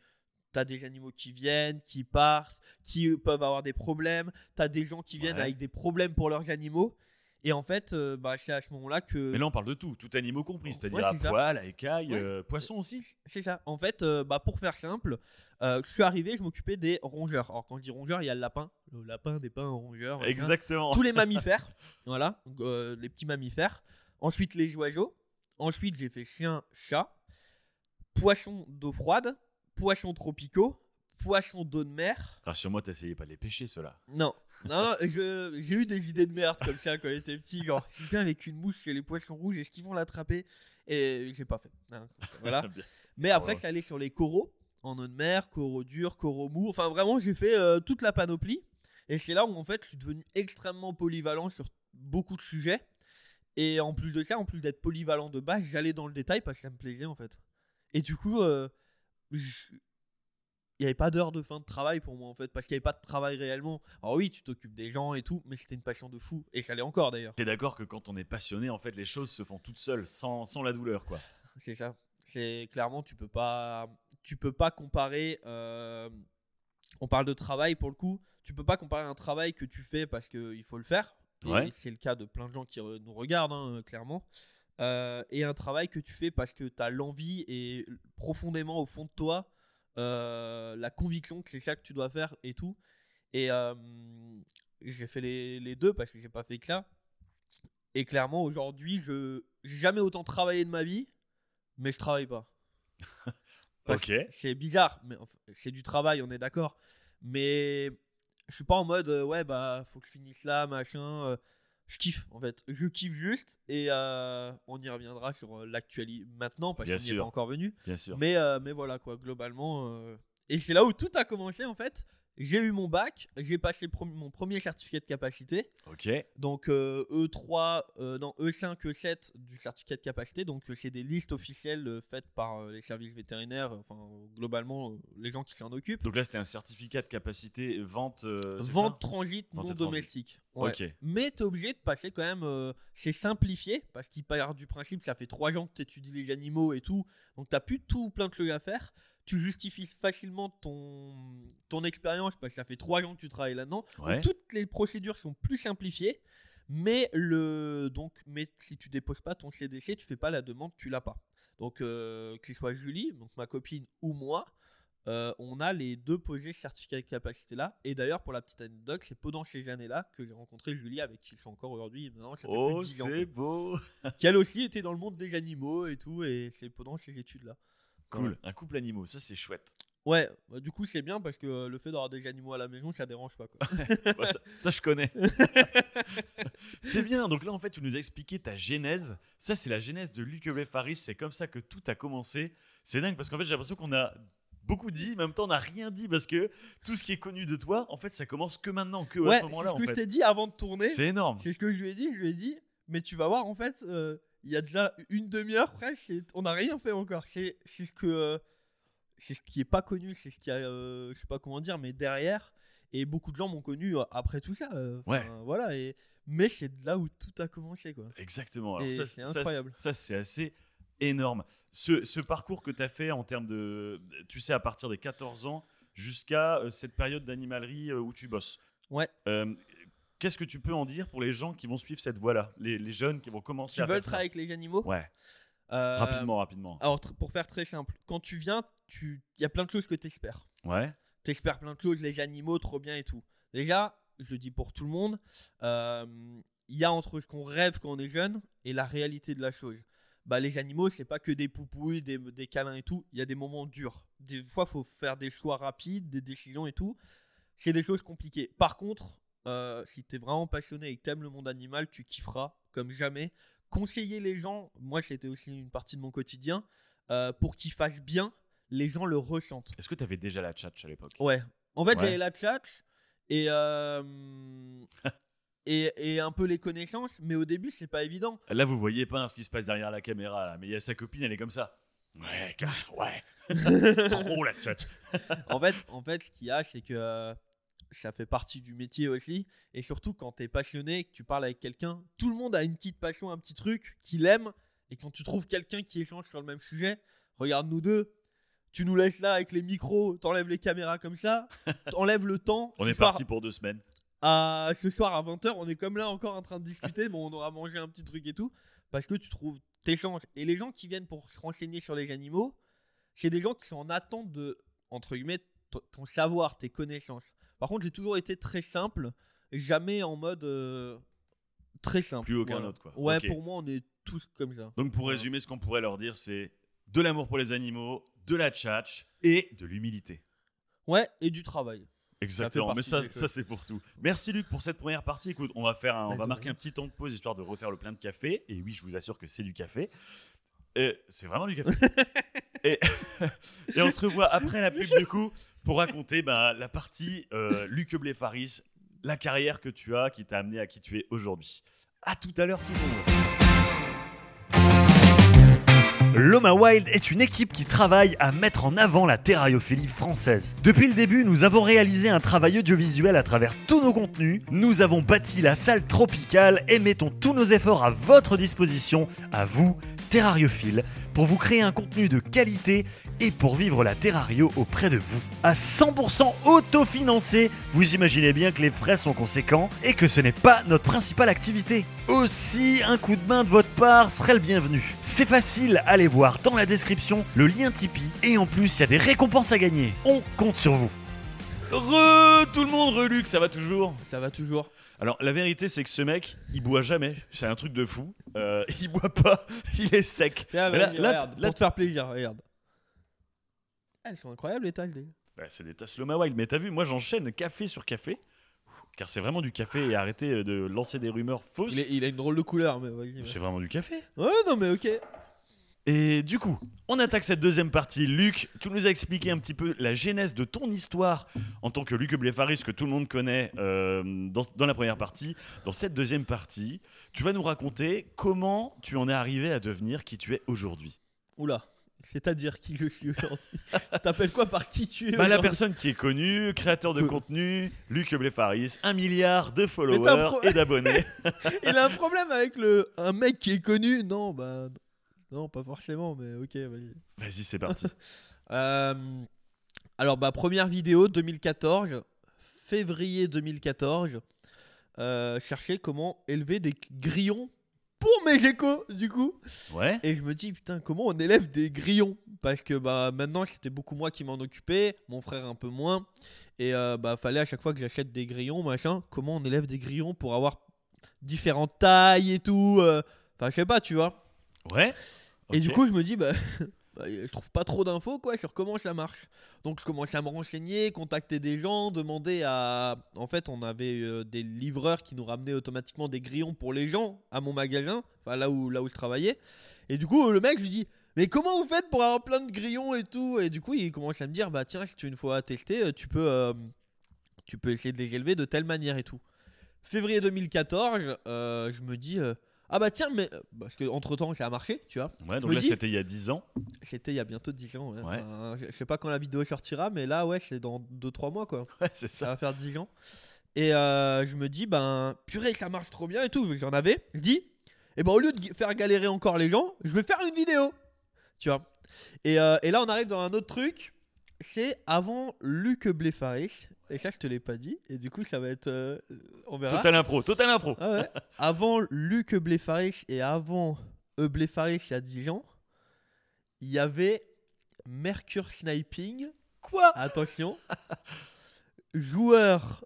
B: as des animaux qui viennent, qui partent, qui peuvent avoir des problèmes. Tu as des gens qui viennent
A: Ouais.
B: avec des problèmes pour leurs animaux. Et en fait, euh, bah, c'est à ce moment-là que.
A: Mais là, on parle de tout, tout animaux compris, c'est-à-dire
B: Ouais,
A: à poil, à écailles,
B: Ouais.
A: euh, poissons aussi.
B: C'est ça. En fait, euh, bah, pour faire simple, je suis arrivé, je m'occupais des rongeurs. Alors, quand je dis rongeurs, il y a le lapin. Le lapin des pins rongeurs.
A: Exactement.
B: Tous les mammifères. voilà. Donc, les petits mammifères. Ensuite, les oiseaux. Ensuite, j'ai fait chien, chat, poisson d'eau froide, poissons tropicaux, poissons d'eau de mer.
A: Rassure-moi, t'essayais pas de les pêcher, ceux-là.
B: Non, non, non, j'ai eu des idées de merde comme ça quand j'étais petit. Genre, je viens avec une mouche chez les poissons rouges, est-ce qu'ils vont l'attraper? Et j'ai pas fait. Hein, voilà. Mais après,
A: Ouais.
B: c'est allé sur les coraux, en eau de mer, coraux durs, coraux mous. Enfin, vraiment, j'ai fait euh, toute la panoplie. Et c'est là où, en fait, je suis devenu extrêmement polyvalent sur beaucoup de sujets. Et en plus de ça, en plus d'être polyvalent de base, j'allais dans le détail parce que ça me plaisait, en fait. Et du coup, euh, je- il n'y avait pas d'heure de fin de travail pour moi, en fait, parce qu'il n'y avait pas de travail réellement. Alors oui, tu t'occupes des gens et tout, mais c'était une passion de fou. Et ça l'est encore, d'ailleurs.
A: T'es d'accord que quand on est passionné, en fait, les choses se font toutes seules, sans, sans la douleur, quoi.
B: C'est ça. C'est clairement tu peux pas tu peux pas comparer euh, on parle de travail pour le coup, tu peux pas comparer un travail que tu fais parce que il faut le faire.
A: Ouais.
B: c'est le cas de plein de gens qui nous regardent hein, clairement. Euh, et un travail que tu fais parce que tu as l'envie et profondément au fond de toi euh, la conviction que c'est ça que tu dois faire et tout. Et euh, j'ai fait les, les deux parce que j'ai pas fait que ça. Et clairement aujourd'hui, je j'ai jamais autant travaillé de ma vie, mais je travaille pas.
A: Ok.
B: C'est bizarre, mais enfin, c'est du travail, on est d'accord. Mais je suis pas en mode euh, ouais bah faut que je finisse là machin. Je kiffe en fait, je kiffe juste et euh, on y reviendra sur euh, l'actualité maintenant parce qu'on n'y est pas encore venu.
A: Bien sûr.
B: Mais, euh, mais voilà quoi, globalement. euh, Et c'est là où tout a commencé en fait. J'ai eu mon bac, j'ai passé mon premier certificat de capacité.
A: Ok.
B: Donc euh, E3, euh, non E5, E7 du certificat de capacité. Donc euh, c'est des listes officielles euh, faites par les services vétérinaires, enfin globalement les gens qui s'en occupent.
A: Donc là, c'était un certificat de capacité vente.
B: Vente transit
A: Vente
B: non domestique. Ouais.
A: Ok.
B: Mais tu es obligé de passer quand même. c'est simplifié parce qu'il part du principe que ça fait 3 ans que tu étudies les animaux et tout. Donc tu plus tout plein de choses à faire. Tu justifies facilement ton, ton expérience parce que ça fait 3 ans que tu travailles là-dedans.
A: Ouais.
B: toutes les procédures sont plus simplifiées. Mais, le, donc, mais si tu déposes pas ton CDC, tu fais pas la demande, tu l'as pas. Donc, euh, que ce soit Julie, donc ma copine, ou moi, euh, on a les deux posés certificats de capacité là. Et d'ailleurs, pour la petite anecdote, c'est pendant ces années-là que j'ai rencontré Julie, avec qui je suis encore aujourd'hui. Maintenant, ça fait plus
A: Oh,
B: de 10 ans.
A: c'est beau.
B: Qui elle aussi était dans le monde des animaux et tout. Et c'est pendant ces études là.
A: Cool. Un couple animaux, ça c'est chouette.
B: Ouais, bah, du coup, c'est bien parce que euh, le fait d'avoir des animaux à la maison, ça dérange pas quoi.
A: Bah, ça, ça, je connais. c'est bien. Donc là, en fait, tu nous as expliqué ta genèse. Ça, c'est la genèse de Luc Faris. C'est comme ça que tout a commencé. C'est dingue parce qu'en fait, j'ai l'impression qu'on a beaucoup dit, mais en même temps, on n'a rien dit parce que tout ce qui est connu de toi, en fait, ça commence que maintenant, que
B: ouais,
A: à ce
B: c'est
A: moment-là,
B: ce
A: en
B: que je
A: fait.
B: t'ai dit avant de tourner.
A: C'est énorme.
B: C'est ce que je lui ai dit. Je lui ai dit, mais tu vas voir, en fait, euh, il y a déjà une demi-heure presque, on n'a rien fait encore. C'est ce que. euh, c'est ce qui est pas connu, c'est ce qui a. euh, je sais pas comment dire, mais derrière. Et beaucoup de gens m'ont connu euh, après tout ça. euh,
A: Ouais.
B: Voilà. Et, mais c'est là où tout a commencé, quoi.
A: Exactement. Alors
B: Et
A: ça,
B: c'est incroyable.
A: Ça, c'est assez énorme. Ce, ce parcours que tu as fait en termes de, tu sais, à partir des 14 ans jusqu'à euh, cette période d'animalerie où tu bosses.
B: Ouais.
A: Qu'est-ce que tu peux en dire pour les gens qui vont suivre cette voie-là, les, les jeunes qui vont commencer
B: Qui
A: à
B: veulent
A: faire ça?
B: travailler avec les animaux?
A: Ouais,
B: Euh,
A: rapidement, rapidement.
B: Alors, pour faire très simple, quand tu viens, tu- il y a plein de choses que tu espères.
A: Ouais,
B: T'espères plein de choses, les animaux, trop bien et tout. Déjà, je dis pour tout le monde, euh, il y a entre ce qu'on rêve quand on est jeune et la réalité de la chose. Bah, les animaux, c'est pas que des poupouilles, des, des câlins et tout. Il y a des moments durs. Des fois, il faut faire des choix rapides, des décisions et tout. C'est des choses compliquées. Par contre, euh, si tu es vraiment passionné et que tu aimes le monde animal, tu kifferas comme jamais. Conseiller les gens, moi, c'était aussi une partie de mon quotidien, euh, pour qu'ils fassent bien, les gens le ressentent.
A: Est-ce que tu avais déjà la tchatch à l'époque?
B: Ouais. En fait,
A: Ouais.
B: j'avais la tchatch et, euh, et, et un peu les connaissances, mais au début, c'est pas évident.
A: Là, vous voyez pas hein, ce qui se passe derrière la caméra, là, mais il y a sa copine, elle est comme ça. Ouais, ouais. Trop la tchatch.
B: En fait, en fait ce qu'il y a, c'est que euh, ça fait partie du métier aussi. Et surtout, quand tu es passionné, que tu parles avec quelqu'un, tout le monde a une petite passion, un petit truc qu'il aime. Et quand tu trouves quelqu'un qui échange sur le même sujet, regarde nous deux. Tu nous laisses là avec les micros, t'enlèves les caméras comme ça, t'enlèves le temps.
A: On est parti pour deux semaines.
B: à ce soir à 20h, on est comme là encore en train de discuter. bon, on aura mangé un petit truc et tout. Parce que tu trouves, t'échanges. Et les gens qui viennent pour se renseigner sur les animaux, c'est des gens qui sont en attente de, entre guillemets, ton savoir, tes connaissances. Par contre, j'ai toujours été très simple, jamais en mode euh, très simple.
A: Plus aucun
B: Voilà.
A: autre, quoi.
B: Ouais,
A: Ok.
B: pour moi, on est tous comme ça.
A: Donc pour
B: Voilà.
A: résumer, ce qu'on pourrait leur dire, c'est de l'amour pour les animaux, de la tchatch et de l'humilité.
B: Ouais, et du travail.
A: Exactement, mais
B: partie
A: ça,
B: des
A: ça c'est pour tout. Merci Luc pour cette première partie. Écoute, on va faire, un- on va
B: de
A: marquer un petit temps de pause histoire de refaire le plein de café. Et oui, je vous assure que c'est du café. Et c'est vraiment du café. et, et on se revoit après la pub du coup pour raconter bah, la partie euh, Luc Bléfaris, la carrière que tu as qui t'a amené à qui tu es aujourd'hui. À tout à l'heure tout le monde. Loma Wild est une équipe qui travaille à mettre en avant la terrariophilie française. Depuis le début, nous avons réalisé un travail audiovisuel à travers tous nos contenus, nous avons bâti la salle tropicale et mettons tous nos efforts à votre disposition, à vous, terrariophiles, pour vous créer un contenu de qualité et pour vivre la terrario auprès de vous. À 100% autofinancé, vous imaginez bien que les frais sont conséquents et que ce n'est pas notre principale activité. Aussi, un coup de main de votre part serait le bienvenu. C'est facile, allez voir dans la description le lien Tipeee et en plus il y a des récompenses à gagner. On compte sur vous. Re tout le monde, re Luc, ça va toujours?
B: Ça va toujours.
A: Alors la vérité c'est que ce mec il boit jamais, c'est un truc de fou. Euh, il boit pas, il est sec. Là- là-
B: regarde,
A: là-
B: pour te faire plaisir, regarde. Ah, elles sont incroyables les tasses. des-
A: Bah, c'est des tasses Loma Wild, mais t'as vu, moi j'enchaîne café sur café, car c'est vraiment du café et arrêtez de lancer des rumeurs fausses.
B: Il, est- il a une drôle de couleur, mais.
A: C'est vraiment du café.
B: Ouais, non, mais ok.
A: Et du coup, on attaque cette deuxième partie. Luc, tu nous as expliqué un petit peu la genèse de ton histoire en tant que Luc Bléfaris, que tout le monde connaît euh, dans, dans la première partie. Dans cette deuxième partie, tu vas nous raconter comment tu en es arrivé à devenir qui tu es aujourd'hui.
B: Oula. C'est-à-dire qui je suis aujourd'hui. T'appelles quoi par qui tu es
A: Bah, la personne qui est connue, créateur de contenu, Luc Bléfaris, un milliard de followers
B: pro-
A: et d'abonnés.
B: Il a un problème avec le un mec qui est connu Non, bah. Non, pas forcément, mais ok, vas-y.
A: Vas-y, c'est parti.
B: Euh, alors, bah, première vidéo 2014, février 2014. Euh, chercher comment élever des grillons pour mes geckos, du coup.
A: Ouais.
B: Et je me dis, putain, comment on élève des grillons? Parce que bah, maintenant, c'était beaucoup moi qui m'en occupais, mon frère un peu moins. Et euh, bah, fallait à chaque fois que j'achète des grillons, machin, comment on élève des grillons pour avoir différentes tailles et tout. euh, Enfin, je sais pas, tu vois.
A: Ouais.
B: Et du coup, je me dis, bah, bah, je trouve pas trop d'infos quoi sur comment ça marche. Donc, je commence à me renseigner, contacter des gens, demander à. En fait, on avait euh, des livreurs qui nous ramenaient automatiquement des grillons pour les gens à mon magasin, enfin là où, là où je travaillais. Et du coup, le mec, je lui dis, mais comment vous faites pour avoir plein de grillons et tout? Et du coup, il commence à me dire, bah tiens, si tu une fois tester, euh, tu peux, euh, tu peux essayer de les élever de telle manière et tout. Février 2014, euh, je me dis. Euh, ah bah tiens, mais. Parce que entre temps, ça a marché, tu vois.
A: Ouais, donc là,
B: dis-
A: c'était il y a 10 ans.
B: C'était il y a bientôt 10 ans. ouais.
A: Ouais.
B: Enfin, je sais pas quand la vidéo sortira, mais là, ouais, c'est dans 2-3 mois, quoi.
A: Ouais, c'est
B: Ça
A: ça.
B: va faire 10 ans. Et euh, je me dis, ben, purée, ça marche trop bien et tout. vu que J'en avais. Je dis, et ben, au lieu de faire galérer encore les gens, je vais faire une vidéo. Tu vois. Et, euh, et là, on arrive dans un autre truc. C'est avant Luc Bléfaris. Et ça, je te l'ai pas dit. Et du coup, ça va être. euh, on verra.
A: Total impro, total impro.
B: Ah ouais. avant Luc Bléfaris et avant E Bléfaris il y a 10 ans, il y avait Mercure Sniping.
A: Quoi?
B: Attention. joueur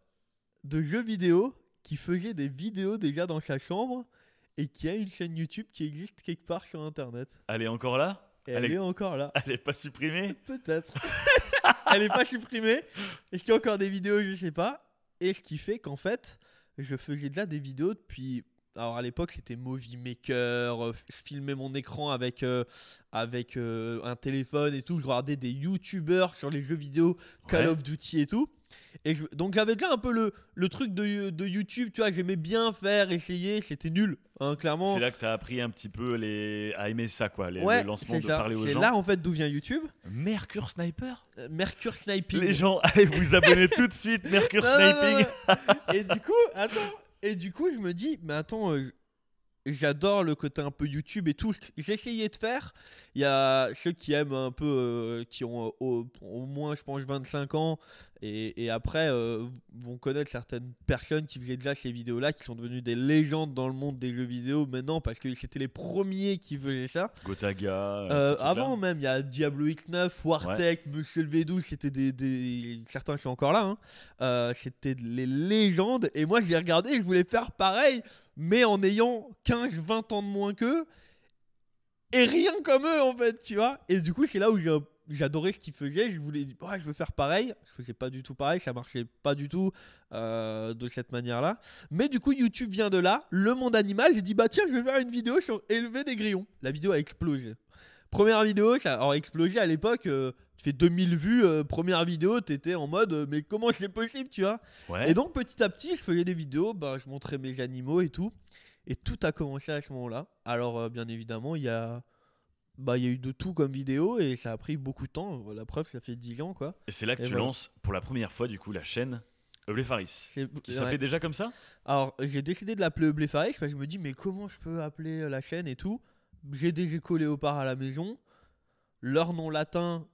B: de jeux vidéo qui faisait des vidéos déjà dans sa chambre et qui a une chaîne YouTube qui existe quelque part sur internet.
A: Elle est encore là?
B: Et
A: Elle
B: elle,
A: est-
B: est encore là.
A: Elle est pas supprimée?
B: Peut-être. elle est pas supprimée. Est-ce qu'il y a encore des vidéos? Je sais pas. Et ce qui fait qu'en fait, je faisais déjà des vidéos depuis. Alors à l'époque, c'était Movie Maker. euh, Je filmais mon écran avec, euh, avec euh, un téléphone et tout. Je regardais des YouTubers sur les jeux vidéo, Call
A: Ouais.
B: of Duty et tout. Et je- donc j'avais déjà un peu le, le truc de, de YouTube, tu vois, j'aimais bien faire, essayer, c'était nul, hein, clairement.
A: C'est là que t'as appris un petit peu les... à aimer ça, quoi, les,
B: ouais,
A: le lancement
B: c'est
A: de
B: ça.
A: parler aux
B: C'est
A: gens.
B: là en fait d'où vient YouTube.
A: Mercure Sniper
B: Euh, Mercure Sniping.
A: Les gens, allez vous abonner tout de suite, Mercure
B: Non,
A: Sniping.
B: non. Et du coup, attends. Et du coup, je me dis, mais attends, euh, j'adore le côté un peu YouTube et tout. J'ai essayé de faire. Il y a ceux qui aiment un peu, euh, qui ont euh, au, au moins, je pense, 25 ans. Et, et après, euh, vont connaître certaines personnes qui faisaient déjà ces vidéos-là, qui sont devenues des légendes dans le monde des jeux vidéo maintenant, parce que c'était les premiers qui faisaient ça.
A: Gotaga.
B: Avant même, il y a Diablo X9, Wartech, Monsieur le V12, c'était des, des- Certains sont encore là. hein. C'était les légendes. Et moi, je les regardais, je voulais faire pareil, mais en ayant 15-20 ans de moins qu'eux. et rien comme eux en fait, tu vois. Et du coup, c'est là où j'adorais ce qu'ils faisaient. Je voulais, ouais, je veux faire pareil. Je faisais pas du tout pareil, ça marchait pas du tout euh, de cette manière-là. Mais du coup, YouTube vient de là. Le monde animal, j'ai dit bah tiens, je vais faire une vidéo sur élever des grillons. La vidéo a explosé. Première vidéo, ça a explosé à l'époque. Euh, tu fais 2000 vues, euh, première vidéo, t'étais en mode mais comment c'est possible, tu vois Et donc petit à petit, je faisais des vidéos, bah, je montrais mes animaux et tout. Et tout a commencé à ce moment-là. Alors bien évidemment, il y a bah il y a eu de tout comme vidéo et ça a pris beaucoup de temps. La preuve, ça fait 10 ans quoi.
A: Et c'est là que tu lances pour la première fois du coup la chaîne Eublé Faris. Qui s'appelait déjà comme ça
B: Alors j'ai décidé de l'appeler Eublé Faris parce que je me dis mais comment je peux appeler euh, la chaîne et tout? J'ai des échos léopards à la maison. Leur nom latin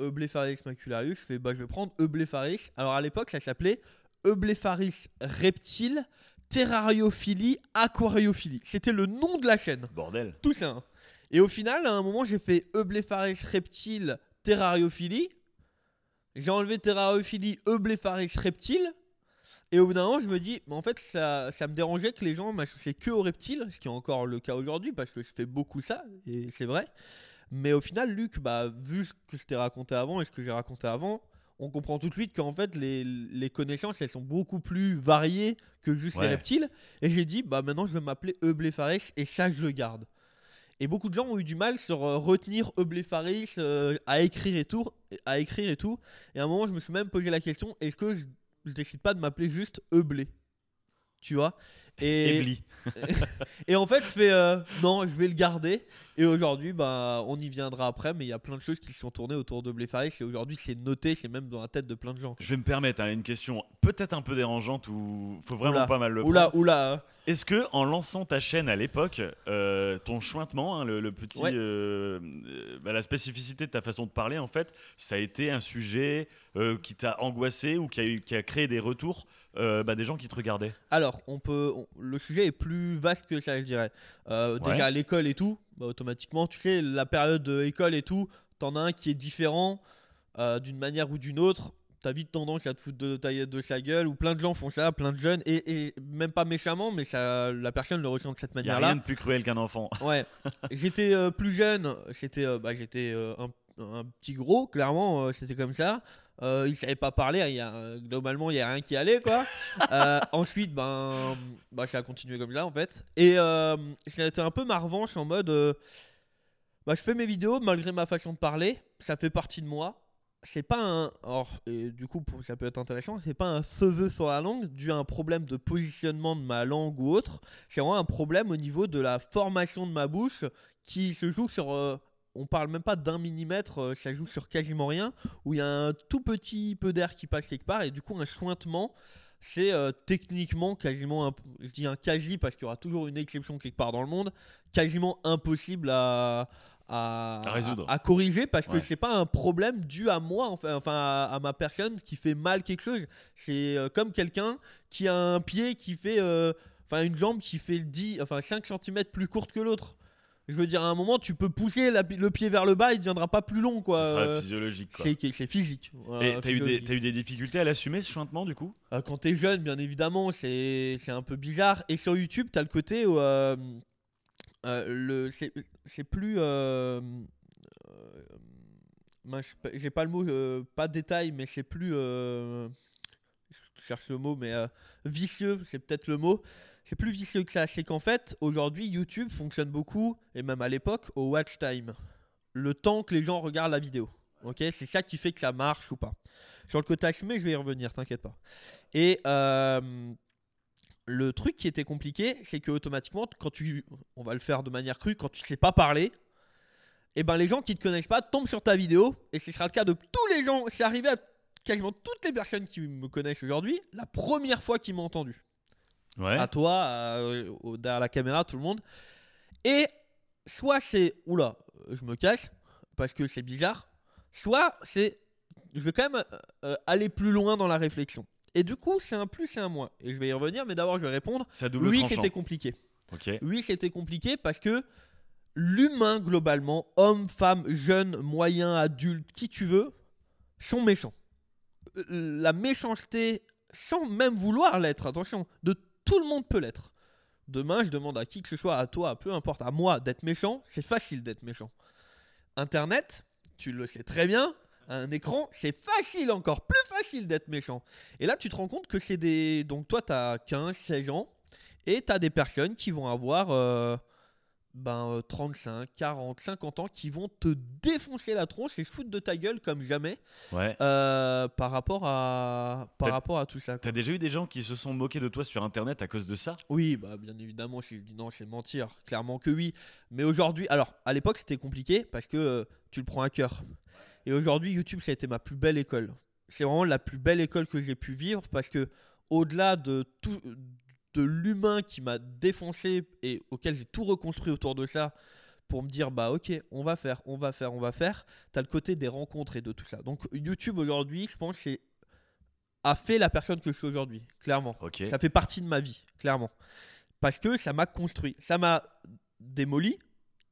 B: Eublepharis macularius. Je fais bah je vais prendre Eublepharis. Alors à l'époque ça s'appelait Eublepharis reptile terrariophilie aquariophilie. C'était le nom de la chaîne.
A: Bordel.
B: Tout ça. Hein. Et au final, à un moment, j'ai fait Eublepharis reptile terrariophilie. J'ai enlevé terrariophilie Eublepharis reptile. Et au bout d'un moment, je me dis, mais en fait, ça, ça me dérangeait que les gens m'associaient que aux reptiles, ce qui est encore le cas aujourd'hui parce que je fais beaucoup ça, et c'est vrai. Mais au final, Luc, bah, vu ce que je t'ai raconté avant et ce que j'ai raconté avant, on comprend tout de suite qu'en fait, les, les, connaissances, elles sont beaucoup plus variées que juste les reptiles. Et j'ai dit, bah maintenant, je vais m'appeler Eublepharis, et ça, je le garde. Et beaucoup de gens ont eu du mal sur euh, retenir Eublepharis euh, à écrire et tout, à écrire et tout. Et à un moment, je me suis même posé la question est-ce que je, je décide pas de m'appeler juste Eublé? Tu vois?
A: Et,
B: et en fait, je fais euh, non, je vais le garder. Et aujourd'hui, bah, on y viendra après, mais il y a plein de choses qui sont tournées autour de Bléfaris. Et aujourd'hui, c'est noté, c'est même dans la tête de plein de gens.
A: Je vais me permettre hein, une question peut-être un peu dérangeante ou faut vraiment pas mal le
B: oula, prendre. Oula, hein.
A: Est-ce que en lançant ta chaîne à l'époque, euh, ton chointement, hein, le, petit, euh, bah, la spécificité de ta façon de parler, en fait, ça a été un sujet qui t'a angoissé ou qui a, qui a créé des retours euh, bah, des gens qui te regardaient?
B: Alors, on peut, le sujet est plus vaste que ça, je dirais. Euh, déjà à l'école et tout, bah, automatiquement, tu sais, la période de école et tout, t'en as un qui est différent euh, d'une manière ou d'une autre. T'as vite tendance à te foutre de, ta, de sa gueule, ou plein de gens font ça, plein de jeunes, et, même pas méchamment, mais ça, la personne le ressent de cette manière-là.
A: Rien de plus cruel qu'un enfant.
B: Ouais. j'étais plus jeune, j'étais bah, j'étais un, un, petit gros, clairement, c'était comme ça. Euh, il savait pas parler, il y a, globalement il y a rien qui allait quoi. Euh, ensuite ben bah, ça a continué comme ça en fait. Et euh, été un peu ma revanche en mode euh, bah, je fais mes vidéos malgré ma façon de parler, ça fait partie de moi. C'est pas un or et du coup ça peut être intéressant, c'est pas un feu sur la langue dû à un problème de positionnement de ma langue ou autre, c'est vraiment un problème au niveau de la formation de ma bouche qui se joue sur on parle même pas d'un millimètre, euh, ça joue sur quasiment rien, où il y a un tout petit peu d'air qui passe quelque part, et du coup un chointement, c'est euh, techniquement quasiment, je dis un quasi parce qu'il y aura toujours une exception quelque part dans le monde, quasiment impossible à, à,
A: résoudre.
B: À, corriger parce que c'est pas un problème dû à moi, enfin, enfin à, ma personne qui fait mal quelque chose. C'est euh, comme quelqu'un qui a un pied qui fait, enfin une jambe qui fait 10, enfin 5 cm plus courte que l'autre. Je veux dire, à un moment, tu peux pousser le pied vers le bas, il ne deviendra pas plus long. Quoi.
A: Sera physiologique.
B: C'est physique.
A: Et t'as eu, des, as eu des difficultés à l'assumer ce chantement du coup?
B: Euh, Quand t'es jeune, bien évidemment, c'est un peu bizarre. Et sur YouTube, t'as le côté où euh, euh, c'est plus. J'ai pas le mot, pas détail, mais c'est plus. Cherche le mot, mais vicieux, c'est peut-être le mot c'est plus vicieux que ça. C'est qu'en fait, aujourd'hui, YouTube fonctionne beaucoup, et même à l'époque, au watch time. Le temps que les gens regardent la vidéo. Ok, c'est ça qui fait que ça marche ou pas. Sur le côté assumé, je vais y revenir, t'inquiète pas. Et euh, le truc qui était compliqué, c'est que automatiquement, quand tu, on va le faire de manière crue, quand tu sais pas parler, et eh ben les gens qui te connaissent pas tombent sur ta vidéo, et ce sera le cas de tous les gens. C'est arrivé à quasiment toutes les personnes qui me connaissent aujourd'hui, la première fois qu'ils m'ont entendu à toi, derrière la caméra, tout le monde. Et soit c'est oula, je me cache parce que c'est bizarre, soit c'est je vais quand même euh, euh, aller plus loin dans la réflexion. Et du coup, c'est un plus et un moins. Et je vais y revenir, mais d'abord, je vais répondre.
A: Oui,
B: c'était compliqué. Oui, c'était compliqué parce que l'humain, globalement, homme, femme, jeune, moyen, adulte, qui tu veux, sont méchants. Euh, la méchanceté, sans même vouloir l'être, attention, de tout le monde peut l'être. Demain, je demande à qui que ce soit, à toi, peu importe, à moi, d'être méchant, c'est facile d'être méchant. Internet, tu le sais très bien, un écran, c'est facile encore, plus facile d'être méchant. Et là, tu te rends compte que c'est des. Donc, toi, tu as 15, 16 ans, et tu as des personnes qui vont avoir euh, ben, 35, 40, 50 ans qui vont te défoncer la tronche et se foutre de ta gueule comme jamais
A: Ouais.
B: euh, par, rapport à, par rapport à tout ça.
A: T'as déjà eu des gens qui se sont moqués de toi sur internet à cause de ça?
B: Oui, bah bien évidemment, si je dis non, c'est mentir. Clairement que oui. Mais aujourd'hui, alors à l'époque c'était compliqué parce que euh, tu le prends à cœur. Et aujourd'hui, YouTube, ça a été ma plus belle école. C'est vraiment la plus belle école que j'ai pu vivre parce que au-delà de tout, de l'humain qui m'a défoncé et auquel j'ai tout reconstruit autour de ça pour me dire bah ok, on va faire, on va faire, on va faire. T'as le côté des rencontres et de tout ça. Donc YouTube aujourd'hui, je pense, c'est a fait la personne que je suis aujourd'hui, clairement.
A: Ok.
B: Ça fait partie de ma vie, clairement. Parce que ça m'a construit. Ça m'a démoli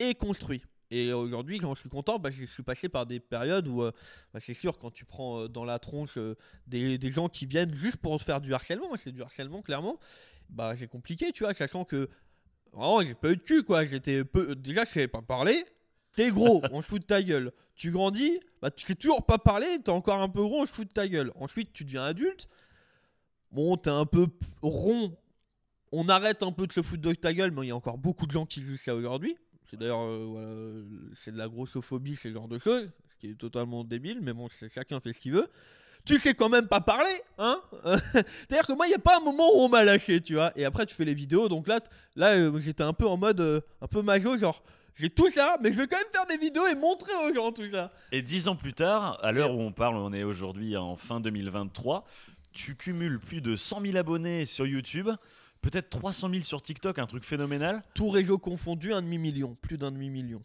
B: et construit. Et aujourd'hui, j'en suis content parce que je suis passé par des périodes où, euh, bah, c'est sûr, quand tu prends euh, dans la tronche euh, des, des gens qui viennent juste pour se faire du harcèlement, c'est du harcèlement, clairement, bah c'est compliqué, tu vois, sachant que vraiment, j'ai pas eu de cul, quoi. J'étais peu... Déjà, je savais pas parler. T'es gros, on se fout de ta gueule. Tu grandis, bah tu sais toujours pas parler, t'es encore un peu gros, on se fout de ta gueule. Ensuite, tu deviens adulte. Bon, t'es un peu rond. On arrête un peu de se foutre de ta gueule, mais il y a encore beaucoup de gens qui jugent ça aujourd'hui. C'est d'ailleurs, euh, voilà, c'est de la grossophobie, ce genre de choses, ce qui est totalement débile, mais bon, chacun fait ce qu'il veut. Tu sais quand même pas parler, hein C'est-à-dire que moi, il n'y a pas un moment où on m'a lâché, tu vois. Et après, tu fais les vidéos, donc là, là euh, j'étais un peu en mode, euh, un peu majo, genre, j'ai tout ça, mais je vais quand même faire des vidéos et montrer aux gens tout ça.
A: Et dix ans plus tard, à l'heure où on parle, on est aujourd'hui en fin 2023, tu cumules plus de 100 000 abonnés sur YouTube, peut-être 300 000 sur TikTok, un truc phénoménal.
B: Tout réseau confondu, un demi-million, plus d'un demi-million.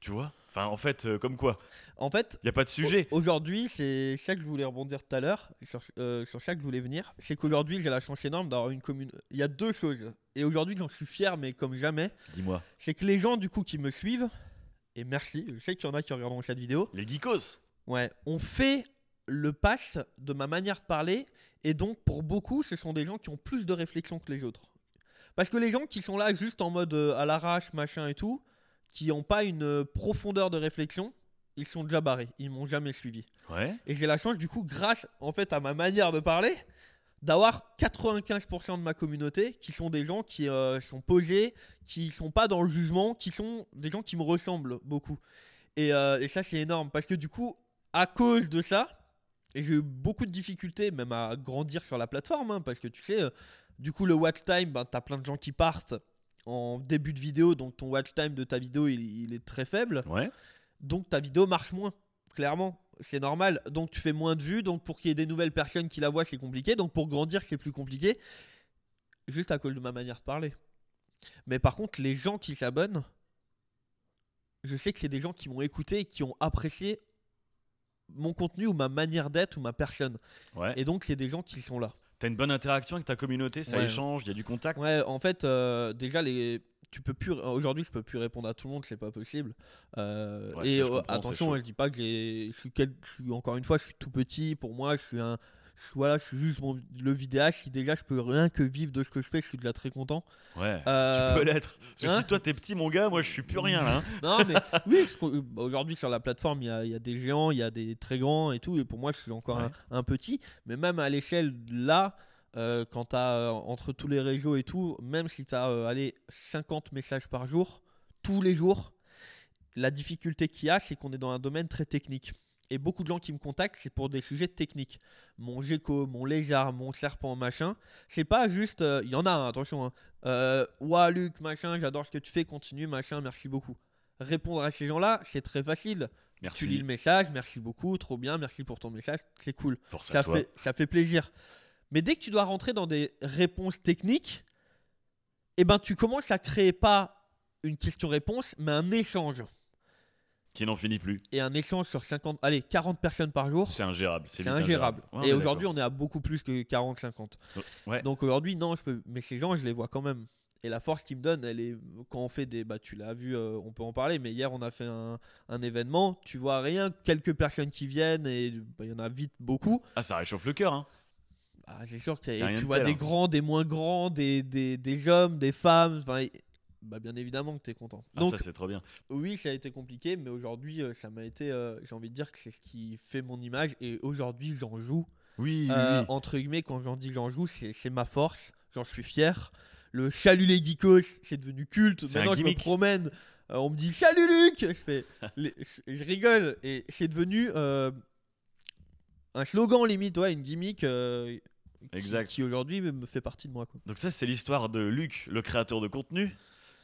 A: Tu vois Enfin, en fait, euh, comme quoi
B: En fait,
A: Il n'y a pas de sujet.
B: Au- Aujourd'hui, c'est ça que je voulais rebondir tout à l'heure, sur, euh, sur ça que je voulais venir. C'est qu'aujourd'hui, j'ai la chance énorme d'avoir une commune. Il y a deux choses. Et aujourd'hui, j'en suis fier, mais comme jamais.
A: Dis-moi.
B: C'est que les gens, du coup, qui me suivent, et merci, je sais qu'il y en a qui regarderont cette vidéo,
A: Les geekos
B: ouais, ont fait le pass de ma manière de parler. Et donc, pour beaucoup, ce sont des gens qui ont plus de réflexion que les autres. Parce que les gens qui sont là juste en mode euh, à l'arrache, machin et tout, qui n'ont pas une euh, profondeur de réflexion, ils sont déjà barrés. Ils m'ont jamais suivi.
A: Ouais.
B: Et j'ai la chance, du coup, grâce en fait à ma manière de parler, d'avoir 95% de ma communauté qui sont des gens qui euh, sont posés, qui sont pas dans le jugement, qui sont des gens qui me ressemblent beaucoup. Et, euh, et ça, c'est énorme parce que du coup, à cause de ça, et j'ai eu beaucoup de difficultés même à grandir sur la plateforme hein, parce que tu sais, euh, du coup, le watch time, ben, t'as plein de gens qui partent en début de vidéo, donc ton watch time de ta vidéo il- il est très faible
A: Ouais.
B: donc ta vidéo marche moins, clairement. C'est normal. Donc tu fais moins de vues. Donc pour qu'il y ait des nouvelles personnes qui la voient, c'est compliqué. Donc pour grandir, c'est plus compliqué. Juste à cause de ma manière de parler. Mais par contre, les gens qui s'abonnent, je sais que c'est des gens qui m'ont écouté et qui ont apprécié mon contenu ou ma manière d'être ou ma personne.
A: Ouais.
B: Et donc c'est des gens qui sont là.
A: T'as une bonne interaction avec ta communauté, ça
B: Ouais.
A: échange, il y a du contact.
B: Ouais, en fait, euh, déjà les, tu peux plus. Aujourd'hui, je peux plus répondre à tout le monde, c'est pas possible. Euh,
A: Ouais,
B: et
A: ça,
B: euh, attention,
A: chaud.
B: je dis pas que j'ai, je suis, quel- je suis encore une fois, je suis tout petit. Pour moi, je suis un, voilà, je suis juste mon- le vidéaste. Si déjà je peux rien que vivre de ce que je fais, je suis déjà très content.
A: Ouais.
B: Euh,
A: Tu peux l'être. Parce que
B: hein
A: si toi t'es petit, mon gars, moi je suis plus rien là. hein.
B: non, mais oui, aujourd'hui sur la plateforme, il y a, il y a des géants, il y a des très grands et tout. Et pour moi, je suis encore
A: Ouais.
B: un, un petit. Mais même à l'échelle là, euh, quand tu as entre tous les réseaux et tout, même si tu as allez, 50 messages par jour, tous les jours, la difficulté qu'il y a, c'est qu'on est dans un domaine très technique. Et beaucoup de gens qui me contactent, c'est pour des sujets techniques. Mon gecko, mon lézard, mon serpent, machin. C'est pas juste. euh, Il y en a, hein, attention. Hein. Euh, Ouah, Luc, machin, j'adore ce que tu fais, continue, machin, merci beaucoup. Répondre à ces gens-là, c'est très facile. Tu lis
A: Merci.
B: le message, merci beaucoup, trop bien, merci pour ton message, c'est cool.
A: Force
B: Ça fait, ça fait plaisir. Mais dès que tu dois rentrer dans des réponses techniques, eh ben tu commences à créer pas une question-réponse, mais un échange.
A: Qui n'en finit plus.
B: Et un échange sur 50, allez, 40 personnes par jour,
A: C'est ingérable.
B: c'est ingérable.
A: Ouais,
B: Et aujourd'hui, on est à beaucoup plus que 40-50.
A: d'accord. Ouais.
B: Donc aujourd'hui, non, je peux. Mais ces gens, je les vois quand même. Et la force qu'ils me donnent, elle est quand on fait des. Bah, tu l'as vu, euh, on peut en parler. Mais hier, on a fait un, un événement. Tu vois rien, quelques personnes qui viennent et bah, il y en a vite beaucoup.
A: Ah, ça réchauffe le cœur. Hein.
B: bah, c'est sûr que tu vois
A: tel,
B: des
A: hein.
B: grands, des moins grands, des, des, des hommes, des femmes. Bah, bien évidemment que tu es content.
A: Ah,
B: Donc,
A: ça c'est trop bien.
B: oui, ça a été compliqué, mais aujourd'hui, euh, ça m'a été. euh, J'ai envie de dire que c'est ce qui fait mon image. Et aujourd'hui, j'en joue.
A: Oui,
B: Euh,
A: oui.
B: Entre guillemets, quand j'en dis j'en joue, c'est c'est ma force. J'en suis fier. Le chalut les geekos, c'est devenu culte.
A: C'est
B: Maintenant, je me promène. euh, on me dit Salut Luc Je fais. les- je, je rigole. Et c'est devenu un slogan limite, ouais, une gimmick. qui-
A: Exact.
B: Qui, aujourd'hui me- me fait partie de moi. Quoi.
A: Donc ça c'est l'histoire de Luc, le créateur de contenu.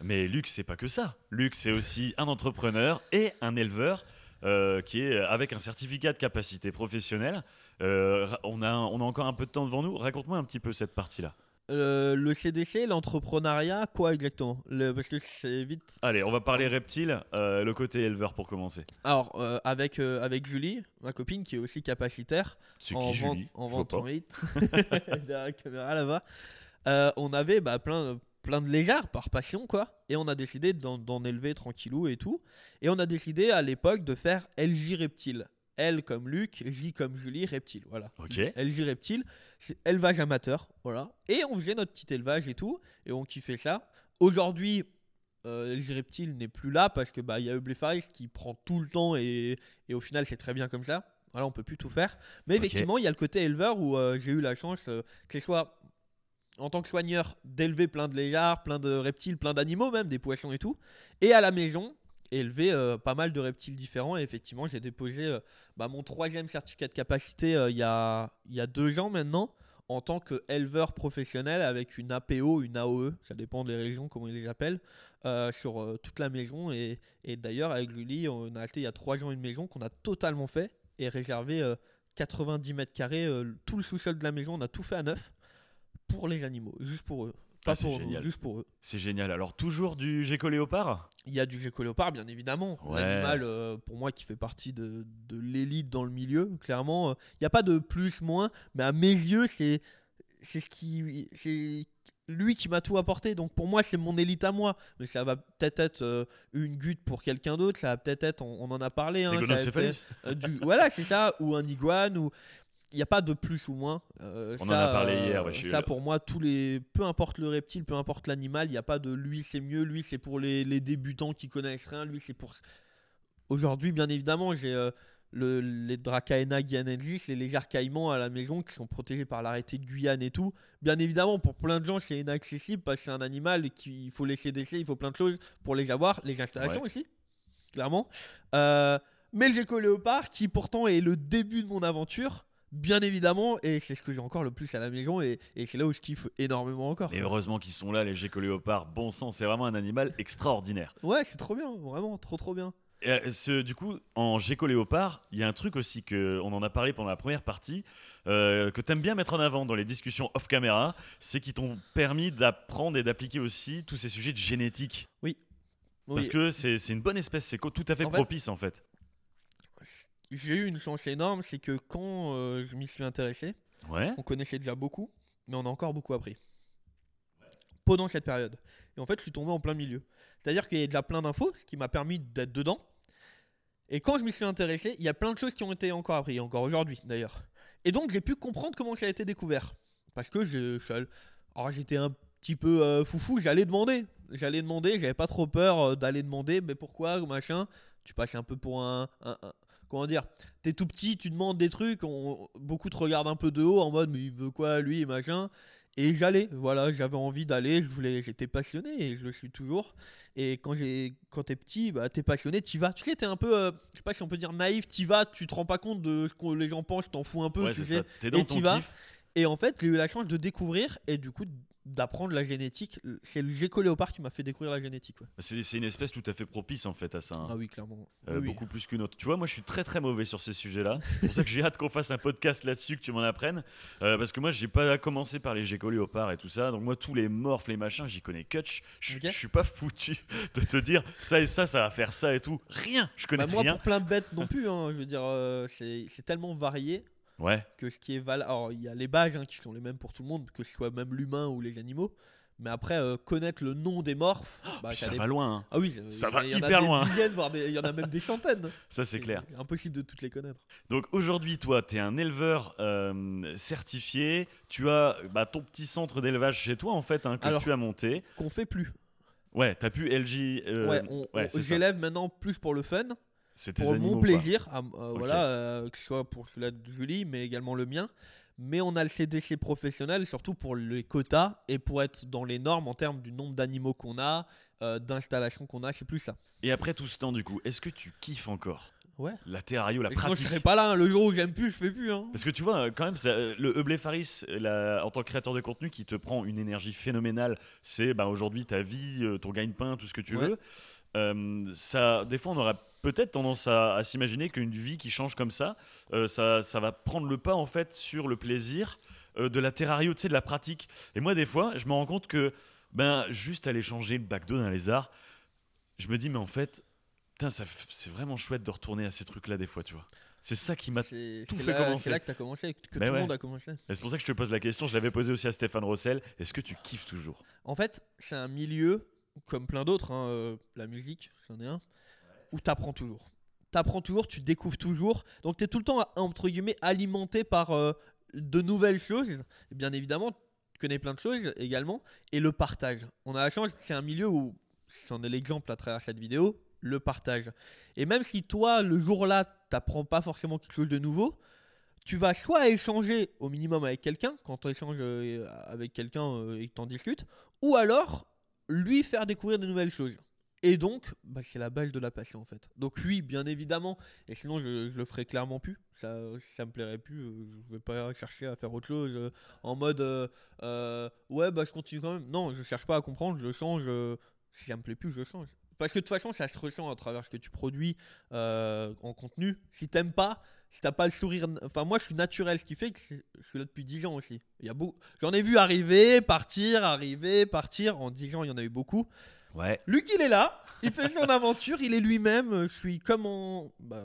A: Mais Luc c'est pas que ça. Luc c'est aussi un entrepreneur et un éleveur euh, qui est avec un certificat de capacité professionnelle. Euh, on, a, on a encore un peu de temps devant nous. Raconte-moi un petit peu cette partie-là.
B: Euh, le CDC, l'entrepreneuriat, quoi exactement? Le, Parce que c'est vite.
A: Allez, on va parler reptile, euh, le côté éleveur pour commencer.
B: Alors, euh, avec, avec Julie, ma copine qui est aussi capacitaire,
A: C'est
B: en
A: qui
B: vente,
A: Julie?
B: en vente en hit, derrière la caméra là-bas, on avait bah, plein, plein de lézards par passion, quoi. Et on a décidé d'en, élever tranquillou et tout. Et on a décidé à l'époque de faire LJ Reptile. L comme Luc, J comme Julie, Reptile. Voilà.
A: Ok.
B: LJ Reptile, c'est élevage amateur. Voilà. Et on faisait notre petit élevage et tout. Et on kiffait ça. Aujourd'hui, euh, LJ Reptile n'est plus là parce que bah il y a Eublé Faris qui prend tout le temps et, et au final c'est très bien comme ça. Voilà, on peut plus tout faire. Mais effectivement, il y a le côté éleveur où euh, j'ai eu la chance euh, que ce soit en tant que soigneur d'élever plein de lézards, plein de reptiles, plein d'animaux même, des poissons et tout. Et à la maison, élever euh, pas mal de reptiles différents. Et effectivement, j'ai déposé euh, bah, mon troisième certificat de capacité euh, il y, a, deux ans maintenant en tant qu'éleveur professionnel avec une APO, une AOE, ça dépend des régions, comment ils les appellent, sur toute la maison. Et, et d'ailleurs, avec Lully, on a acheté il y a trois ans une maison qu'on a totalement fait et réservé euh, 90 mètres carrés, tout le sous-sol de la maison, on a tout fait à neuf pour les animaux, juste pour eux. Pas
A: Ah, c'est
B: pour nous, juste pour eux.
A: C'est génial. Alors toujours du gecko léopard?
B: Il y a du gecko léopard, bien évidemment.
A: Ouais.
B: L'animal, euh, pour moi, qui fait partie de, de l'élite dans le milieu, clairement. euh, Il n'y a pas de plus, moins, mais à mes yeux, c'est ce qui. C'est lui qui m'a tout apporté. Donc pour moi, c'est mon élite à moi. Mais ça va peut-être être euh, une gute pour quelqu'un d'autre. Ça va peut-être être, on, on en a parlé. Hein, ça être, euh, du- voilà, c'est ça. Ou un iguane. Ou il n'y a pas de plus ou moins. Euh,
A: On en
B: ça,
A: a parlé
B: euh,
A: hier, ouais, suis-
B: ça, pour moi, tous les, peu importe le reptile, peu importe l'animal, il n'y a pas de lui c'est mieux, lui c'est pour les, les débutants qui connaissent rien, lui c'est pour. Aujourd'hui, bien évidemment, j'ai euh, le, les Dracaena guyanensis, les lézards caïmans à la maison qui sont protégés par l'arrêté de Guyane et tout. Bien évidemment, pour plein de gens, c'est inaccessible parce que c'est un animal qu'il faut laisser décès, il faut plein de choses pour les avoir, les installations
A: Ouais.
B: aussi, clairement. Euh, mais gecko léopard, qui pourtant est le début de mon aventure, bien évidemment, et c'est ce que j'ai encore le plus à la maison, et, et c'est là où je kiffe énormément encore.
A: Et heureusement qu'ils sont là, les gecko léopards. Bon sang, c'est vraiment un animal extraordinaire.
B: Ouais, c'est trop bien, vraiment, trop trop bien.
A: Et, euh, ce- du coup, en gecko léopard, il y a un truc aussi que on en a parlé pendant la première partie, euh, que t'aimes bien mettre en avant dans les discussions off caméra, c'est qu'ils t'ont permis d'apprendre et d'appliquer aussi tous ces sujets de génétique.
B: Oui.
A: Parce que c'est une bonne espèce, c'est tout à fait
B: En fait-
A: propice en fait.
B: J'ai eu une chance énorme, c'est que quand euh, je m'y suis intéressé,
A: Ouais.
B: on connaissait déjà beaucoup, mais on a encore beaucoup appris. Pendant cette période. Et en fait, je suis tombé en plein milieu. C'est-à-dire qu'il y a déjà plein d'infos, ce qui m'a permis d'être dedans. Et quand je m'y suis intéressé, il y a plein de choses qui ont été encore apprises, encore aujourd'hui d'ailleurs. Et donc, j'ai pu comprendre comment ça a été découvert. Parce que je, je- alors, j'étais un petit peu euh, foufou, j'allais demander. J'allais demander, j'avais pas trop peur euh, d'aller demander, mais pourquoi, machin. Tu passes un peu pour un- un- un comment dire, t'es tout petit, tu demandes des trucs, on- beaucoup te regardent un peu de haut en mode mais il veut quoi lui et machin. Et j'allais, voilà, j'avais envie d'aller, je voulais, j'étais passionné et je le suis toujours. Et quand j'ai, quand t'es petit, bah t'es passionné, t'y vas. Tu sais, t'es un peu, euh, je sais pas si on peut dire naïf, t'y vas, tu te rends pas compte de ce que les gens pensent, t'en fous un peu,
A: Ouais,
B: tu sais.
A: ça. T'es dans
B: et t'y vas. Et en fait, j'ai eu la chance de découvrir et du coup d'apprendre la génétique. C'est le gecko léopard qui m'a fait découvrir la génétique. ouais.
A: C'est c'est une espèce tout à fait propice en fait à ça. hein.
B: Ah oui, clairement.
A: Euh,
B: Oui, oui.
A: beaucoup plus qu'une autre. Tu vois, moi je suis très très mauvais sur ces sujets-là. C'est pour ça que j'ai hâte qu'on fasse un podcast là-dessus, que tu m'en apprennes. Euh, parce que moi j'ai pas commencé par les gecko léopards et tout ça. Donc moi tous les morphes, les machins, j'y connais Kutch. Je
B: Ok.
A: je suis pas foutu de te dire ça et ça, ça va faire ça et tout. Rien. Je connais
B: Bah, moi,
A: rien.
B: pour plein de bêtes non plus, hein, je veux dire, euh, c'est c'est tellement varié
A: Ouais.
B: que ce qui est valable. Alors, il y a les bases hein, qui sont les mêmes pour tout le monde, que ce soit même l'humain ou les animaux. Mais après, euh, connaître le nom des morphes, bah,
A: Puis
B: t'as
A: ça
B: des-
A: va loin. hein.
B: Ah oui,
A: Ça
B: il y
A: va
B: en a
A: hyper
B: des
A: loin.
B: dizaines, voire des- il y en a même des centaines.
A: Ça, c'est clair.
B: Impossible de toutes les connaître.
A: Donc aujourd'hui, toi, tu es un éleveur euh, certifié. Tu as bah, ton petit centre d'élevage chez toi, en fait, hein, que
B: Alors-
A: tu as monté.
B: Qu'on fait plus.
A: Ouais, t'as pu LG. euh,
B: ouais,
A: ouais, ça.
B: j'élève maintenant plus pour le fun,
A: C'est
B: pour
A: animaux.
B: mon plaisir, à- euh, voilà, euh, que ce soit pour celui-là de Julie, mais également le mien. Mais on a le CDC professionnel, surtout pour les quotas et pour être dans les normes en termes du nombre d'animaux qu'on a, euh, d'installations qu'on a, c'est plus ça.
A: Et après tout ce temps, du coup, est-ce que tu kiffes encore
B: Ouais.
A: la terrario, la
B: Et sinon, je
A: pratique
B: serais pas là, hein. le jour où j'aime plus, je fais plus. Hein.
A: Parce que tu vois, quand même, ça, le Eublé Faris, la- en tant que créateur de contenu, qui te prend une énergie phénoménale, c'est bah, aujourd'hui ta vie, ton gagne-pain, tout ce que tu
B: Ouais.
A: veux. Euh, ça, des fois, on aurait peut-être tendance à, à s'imaginer qu'une vie qui change comme ça, euh, ça, ça va prendre le pas en fait sur le plaisir euh, de la terrario, tu sais, de la pratique. Et moi, des fois, je me rends compte que ben, juste aller changer le bac d'eau d'un lézard, je me dis, mais en fait, c'est vraiment chouette de retourner à ces trucs-là des fois, tu vois. C'est ça qui m'a tout fait
B: là,
A: commencer.
B: c'est là que tu as commencé, que
A: Ben
B: tout
A: ouais.
B: le monde a commencé.
A: Et C'est pour ça que je te pose la question. Je l'avais posée aussi à Stéphane Rossel. Est-ce que tu kiffes toujours?
B: En fait, c'est un milieu, comme plein d'autres, hein, euh, la musique, c'en est un, où tu apprends toujours. Tu apprends toujours, tu découvres toujours. Donc tu es tout le temps, entre guillemets, alimenté par euh, de nouvelles choses. Bien évidemment, tu connais plein de choses également. Et le partage. On a la chance, c'est un milieu où, c'en est l'exemple à travers cette vidéo, le partage. Et même si toi, le jour-là, t'apprends pas forcément quelque chose de nouveau, tu vas soit échanger au minimum avec quelqu'un, quand tu échanges euh, avec quelqu'un et que tu en discutes, ou alors lui faire découvrir de nouvelles choses. Et donc, bah, c'est la base de la passion en fait. Donc oui, bien évidemment, et sinon je, le ferai clairement plus, ça, ça me plairait plus, euh, je vais pas chercher à faire autre chose euh, en mode euh, ouais bah je continue quand même. Non, je cherche pas à comprendre, je change, si ça me plaît plus, je change. Parce que de toute façon, ça se ressent à travers ce que tu produis en contenu. Si t'aimes pas, si t'as pas le sourire. Enfin, moi, je suis naturel, ce qui fait que je suis là depuis 10 ans aussi. Il y a beaucoup... J'en ai vu arriver, partir, arriver, partir. En 10 ans, il y en a eu beaucoup.
A: Ouais.
B: Luc, il est là. Il fait son aventure. Il est lui-même. Je suis comme en. Bah,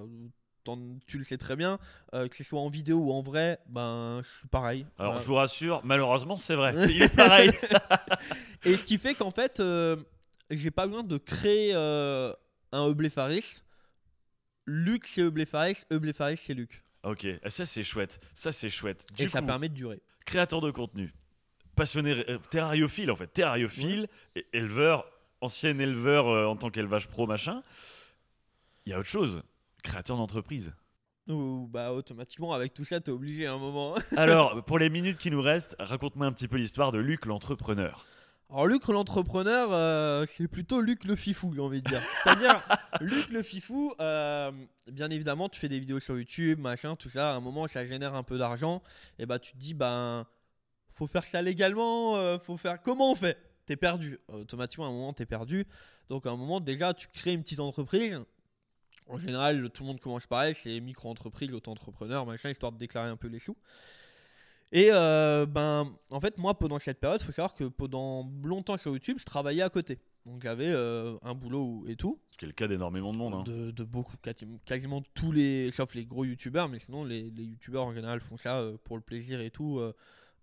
B: tu le sais très bien. euh, que ce soit en vidéo ou en vrai, ben, je suis pareil.
A: Alors, je vous rassure, malheureusement, c'est vrai. Il est pareil.
B: Et ce qui fait qu'en fait, euh, j'ai pas besoin de créer euh, un Eublé Faris. Luc, c'est. Eublé Faris, c'est Luc.
A: ok, Ah, ça c'est chouette. Ça c'est chouette. Du
B: Et ça permet de durer.
A: créateur de contenu, passionné, euh, terrariophile en fait, terrariophile, et éleveur, ancien éleveur euh, en tant qu'élevage pro machin. Il y a autre chose. Créateur d'entreprise.
B: Bah automatiquement avec tout ça t'es obligé à un moment.
A: Alors, pour les minutes qui nous restent, raconte-moi un petit peu l'histoire de Luc l'entrepreneur.
B: Alors Luc l'entrepreneur, euh, c'est plutôt Luc le fifou j'ai envie de dire. C'est-à-dire Luc le fifou, euh, bien évidemment tu fais des vidéos sur YouTube, machin, tout ça, à un moment ça génère un peu d'argent, et bah tu te dis ben faut faire ça légalement, euh, faut faire comment on fait? T'es perdu, automatiquement à un moment t'es perdu. Donc à un moment déjà tu crées une petite entreprise. En général tout le monde commence pareil, c'est micro-entreprise, auto-entrepreneur, machin, histoire de déclarer un peu les sous. Et euh, ben, en fait, moi, pendant cette période, il faut savoir que pendant longtemps sur YouTube, je travaillais à côté. Donc j'avais euh, un boulot et tout,
A: Ce qui est le cas d'énormément de monde. hein.
B: de, de beaucoup, quasi- quasiment tous les, sauf les gros youtubeurs, mais sinon les, les youtubeurs en général font ça euh, pour le plaisir et tout.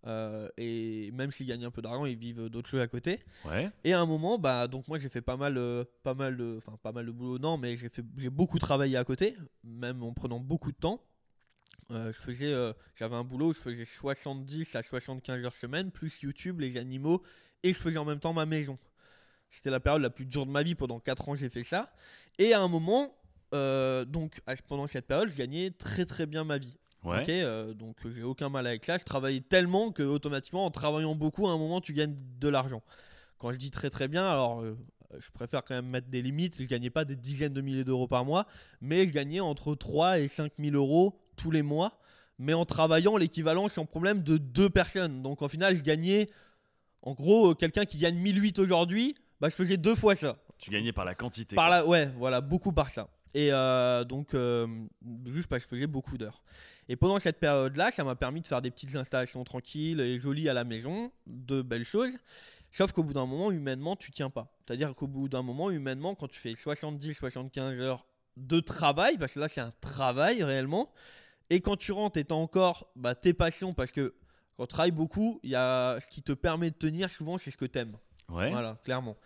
B: euh, et même s'ils gagnent un peu d'argent, ils vivent d'autres choses à côté.
A: Ouais.
B: Et à un moment, bah donc moi j'ai fait pas mal, pas mal, de- enfin pas mal de boulot, non, mais j'ai fait, j'ai beaucoup travaillé à côté, même en prenant beaucoup de temps. Euh, je faisais, euh, j'avais un boulot où je faisais 70 à 75 heures semaine, plus YouTube, les animaux, et je faisais en même temps ma maison. C'était la période la plus dure de ma vie. Pendant 4 ans, j'ai fait ça. Et à un moment, euh, donc pendant cette période, je gagnais très très bien ma vie.
A: Ouais.
B: Ok, euh, donc j'ai aucun mal avec ça. Je travaillais tellement que automatiquement, en travaillant beaucoup, à un moment, tu gagnes de l'argent. Quand je dis très très bien, alors je préfère quand même mettre des limites. Je gagnais pas des dizaines de milliers d'euros par mois, mais je gagnais entre 3 et 5 000 euros tous les mois. Mais en travaillant l'équivalent sans problème de deux personnes. Donc en final, je gagnais, en gros, euh, quelqu'un qui gagne 1008 aujourd'hui, bah, je faisais deux fois ça.
A: Tu gagnais par la quantité.
B: Par là, ouais, voilà, beaucoup par ça. Et euh, donc, euh, juste parce que je faisais beaucoup d'heures. Et pendant cette période-là, ça m'a permis de faire des petites installations tranquilles et jolies à la maison, de belles choses. Sauf qu'au bout d'un moment, humainement, tu tiens pas. C'est-à-dire qu'au bout d'un moment, humainement, quand tu fais 70-75 heures de travail, parce que là, c'est un travail réellement, et quand tu rentres et t'as encore bah, tes passions, parce que Quand tu travailles beaucoup, il y a ce qui te permet de tenir souvent, c'est ce que t'aimes.
A: Ouais.
B: Voilà, clairement.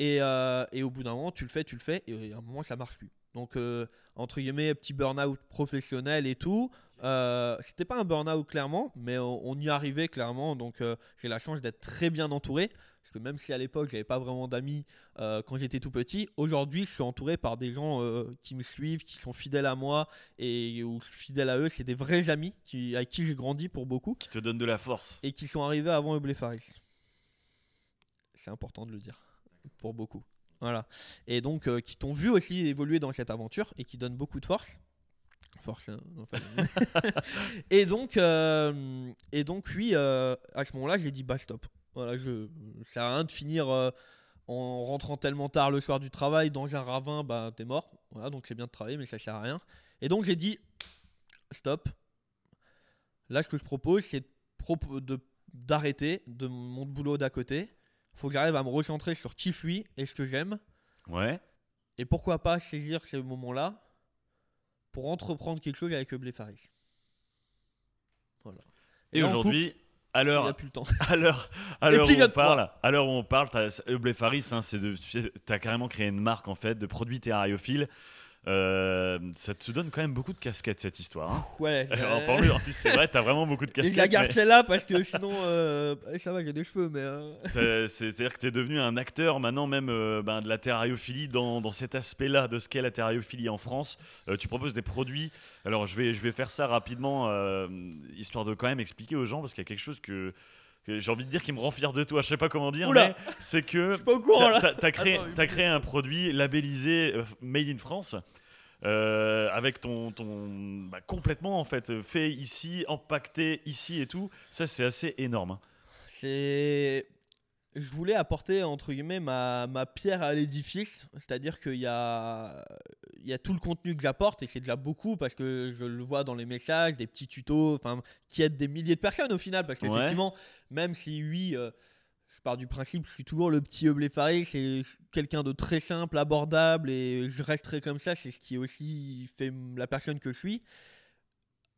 B: Et, euh, et au bout d'un moment, tu le fais, tu le fais, et à un moment, ça marche plus. Donc, euh, entre guillemets, petit burn-out professionnel et tout. Euh, C'était pas un burn-out clairement, mais on, on y arrivait clairement. Donc, j'ai la chance d'être très bien entouré. Parce que même si à l'époque, j'avais pas vraiment d'amis euh, quand j'étais tout petit, aujourd'hui, je suis entouré par des gens euh, qui me suivent, qui sont fidèles à moi et ou fidèles à eux. C'est des vrais amis qui, avec qui j'ai grandi pour beaucoup
A: Qui te donne de la force.
B: et qui sont arrivés avant Eblé Faris. C'est important de le dire pour beaucoup. Voilà. Et donc euh, qui t'ont vu aussi évoluer dans cette aventure et qui donnent beaucoup de force. Force. hein, enfin. et donc euh, et donc oui, euh, à ce moment-là, j'ai dit bah stop. Voilà, je ça sert à rien de finir euh, en rentrant tellement tard le soir du travail dans un ravin, bah t'es mort. Voilà, donc c'est bien de travailler, mais ça sert à rien. Et donc j'ai dit stop. Là, ce que je propose, c'est de- d'arrêter de mon boulot d'à côté. Faut que j'arrive à me recentrer sur qui je suis et ce que j'aime.
A: Ouais.
B: Et pourquoi pas saisir ces moments-là pour entreprendre quelque chose avec Blé Faris. Voilà.
A: Et aujourd'hui, à l'heure
B: a plus le temps.
A: à l'heure à l'heure où on parle, à l'heure où on parle, t'as- Eublé Faris, hein, c'est de, tu as carrément créé une marque en fait de produits terrariophiles. Euh, ça te donne quand même beaucoup de casquettes cette histoire. hein.
B: Ouais.
A: en, plus, c'est vrai, t'as vraiment beaucoup de
B: Et je la
A: casquettes.
B: garde
A: mais
B: celle-là parce que sinon, euh, ça va, j'ai des cheveux, mais.
A: c'est- C'est-à-dire que t'es devenu un acteur maintenant même euh, ben, de la terrariophilie dans, dans cet aspect-là de ce qu'est la terrariophilie en France. Tu proposes des produits. Alors je vais, je vais faire ça rapidement, histoire de quand même expliquer aux gens parce qu'il y a quelque chose que j'ai envie de dire qui me rend fier de toi. Je sais pas comment dire,
B: Oula.
A: mais c'est que t'as- T'as créé,
B: Attends,
A: t'as créé un produit labellisé euh, Made in France. euh, avec ton, ton bah, complètement en fait fait ici, empaqueté ici et tout, ça c'est assez énorme. hein.
B: C'est. Je voulais apporter, entre guillemets, ma, ma pierre à l'édifice. C'est-à-dire qu'il y a, il y a tout le contenu que j'apporte, et c'est déjà beaucoup, parce que je le vois dans les messages, des petits tutos, enfin, qui aident des milliers de personnes au final. Parce
A: Ouais.
B: qu'effectivement, même si oui, euh, je pars du principe, je suis toujours le petit Eublé Faris, c'est quelqu'un de très simple, abordable, et je resterai comme ça, c'est ce qui aussi fait la personne que je suis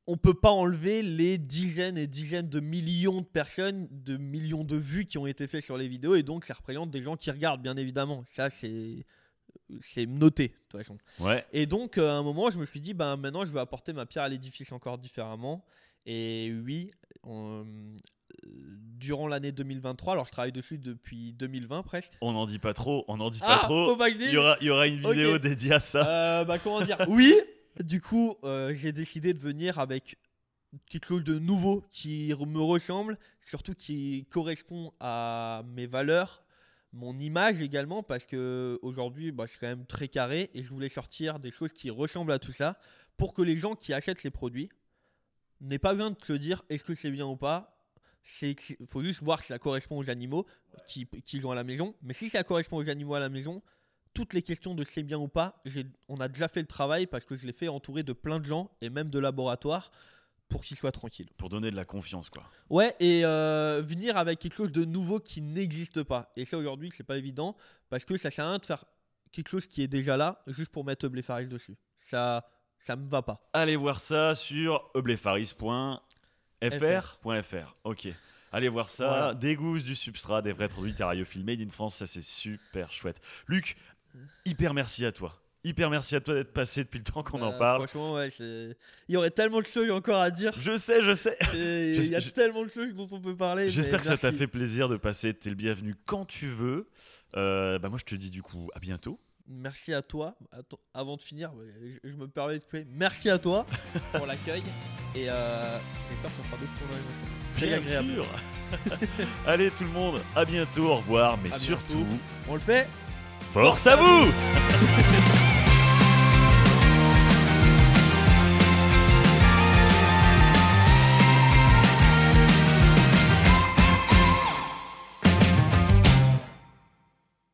B: on peut pas enlever les dizaines et dizaines de millions de personnes, de millions de vues qui ont été faites sur les vidéos et donc ça représente des gens qui regardent bien évidemment. Ça c'est c'est noté de toute façon.
A: Ouais,
B: Et donc euh, à un moment je me suis dit ben maintenant je vais apporter ma pierre à l'édifice encore différemment et oui on- euh, durant l'année 2023 alors je travaille dessus depuis 2020 presque.
A: on n'en dit pas trop, on n'en dit pas
B: Ah,
A: trop.
B: pas
A: Il y aura, il y aura une vidéo dédiée à ça.
B: Euh, bah comment dire? Oui, du coup, euh, j'ai décidé de venir avec quelque chose de nouveau qui me ressemble, surtout qui correspond à mes valeurs, mon image également, parce que aujourd'hui, bah, je suis quand même très carré et je voulais sortir des choses qui ressemblent à tout ça pour que les gens qui achètent les produits n'aient pas besoin de se dire est-ce que c'est bien ou pas? Il faut juste voir si ça correspond aux animaux qui- qu'ils ont à la maison. Mais si ça correspond aux animaux à la maison, toutes les questions de c'est bien ou pas, on a déjà fait le travail parce que je l'ai fait entouré de plein de gens et même de laboratoires pour qu'ils soient tranquilles.
A: Pour donner de la confiance, quoi.
B: Ouais, et euh, venir avec quelque chose de nouveau qui n'existe pas. Et ça aujourd'hui, c'est pas évident parce que ça sert à rien de faire quelque chose qui est déjà là juste pour mettre Blé Faris dessus. Ça, ça me va pas.
A: Allez voir ça sur eublefaris.fr.fr. Ok. Allez voir ça.
B: Voilà.
A: Des gousses, du substrat, des vrais produits terrariophiles made in France. Ça, c'est super chouette. Luc, hyper merci à toi. Hyper merci à toi d'être passé depuis le temps qu'on en
B: Euh,
A: parle.
B: Franchement, ouais, il y aurait tellement de choses encore à dire.
A: Je sais, je sais.
B: Il y a
A: je-
B: tellement de choses dont on peut parler.
A: J'espère que ça t'a fait plaisir de passer. T'es le bienvenu quand tu veux. Euh, bah moi, je te dis du coup à bientôt.
B: Merci à toi. Attends, avant de finir, bah, je, je me permets de couper. Merci à toi pour l'accueil. Et euh, j'espère qu'on fera d'autres tournages
A: Bien
B: agréable.
A: sûr. Allez tout le monde, à bientôt, au revoir, mais
B: À
A: surtout,
B: bientôt. On le fait
A: force à vous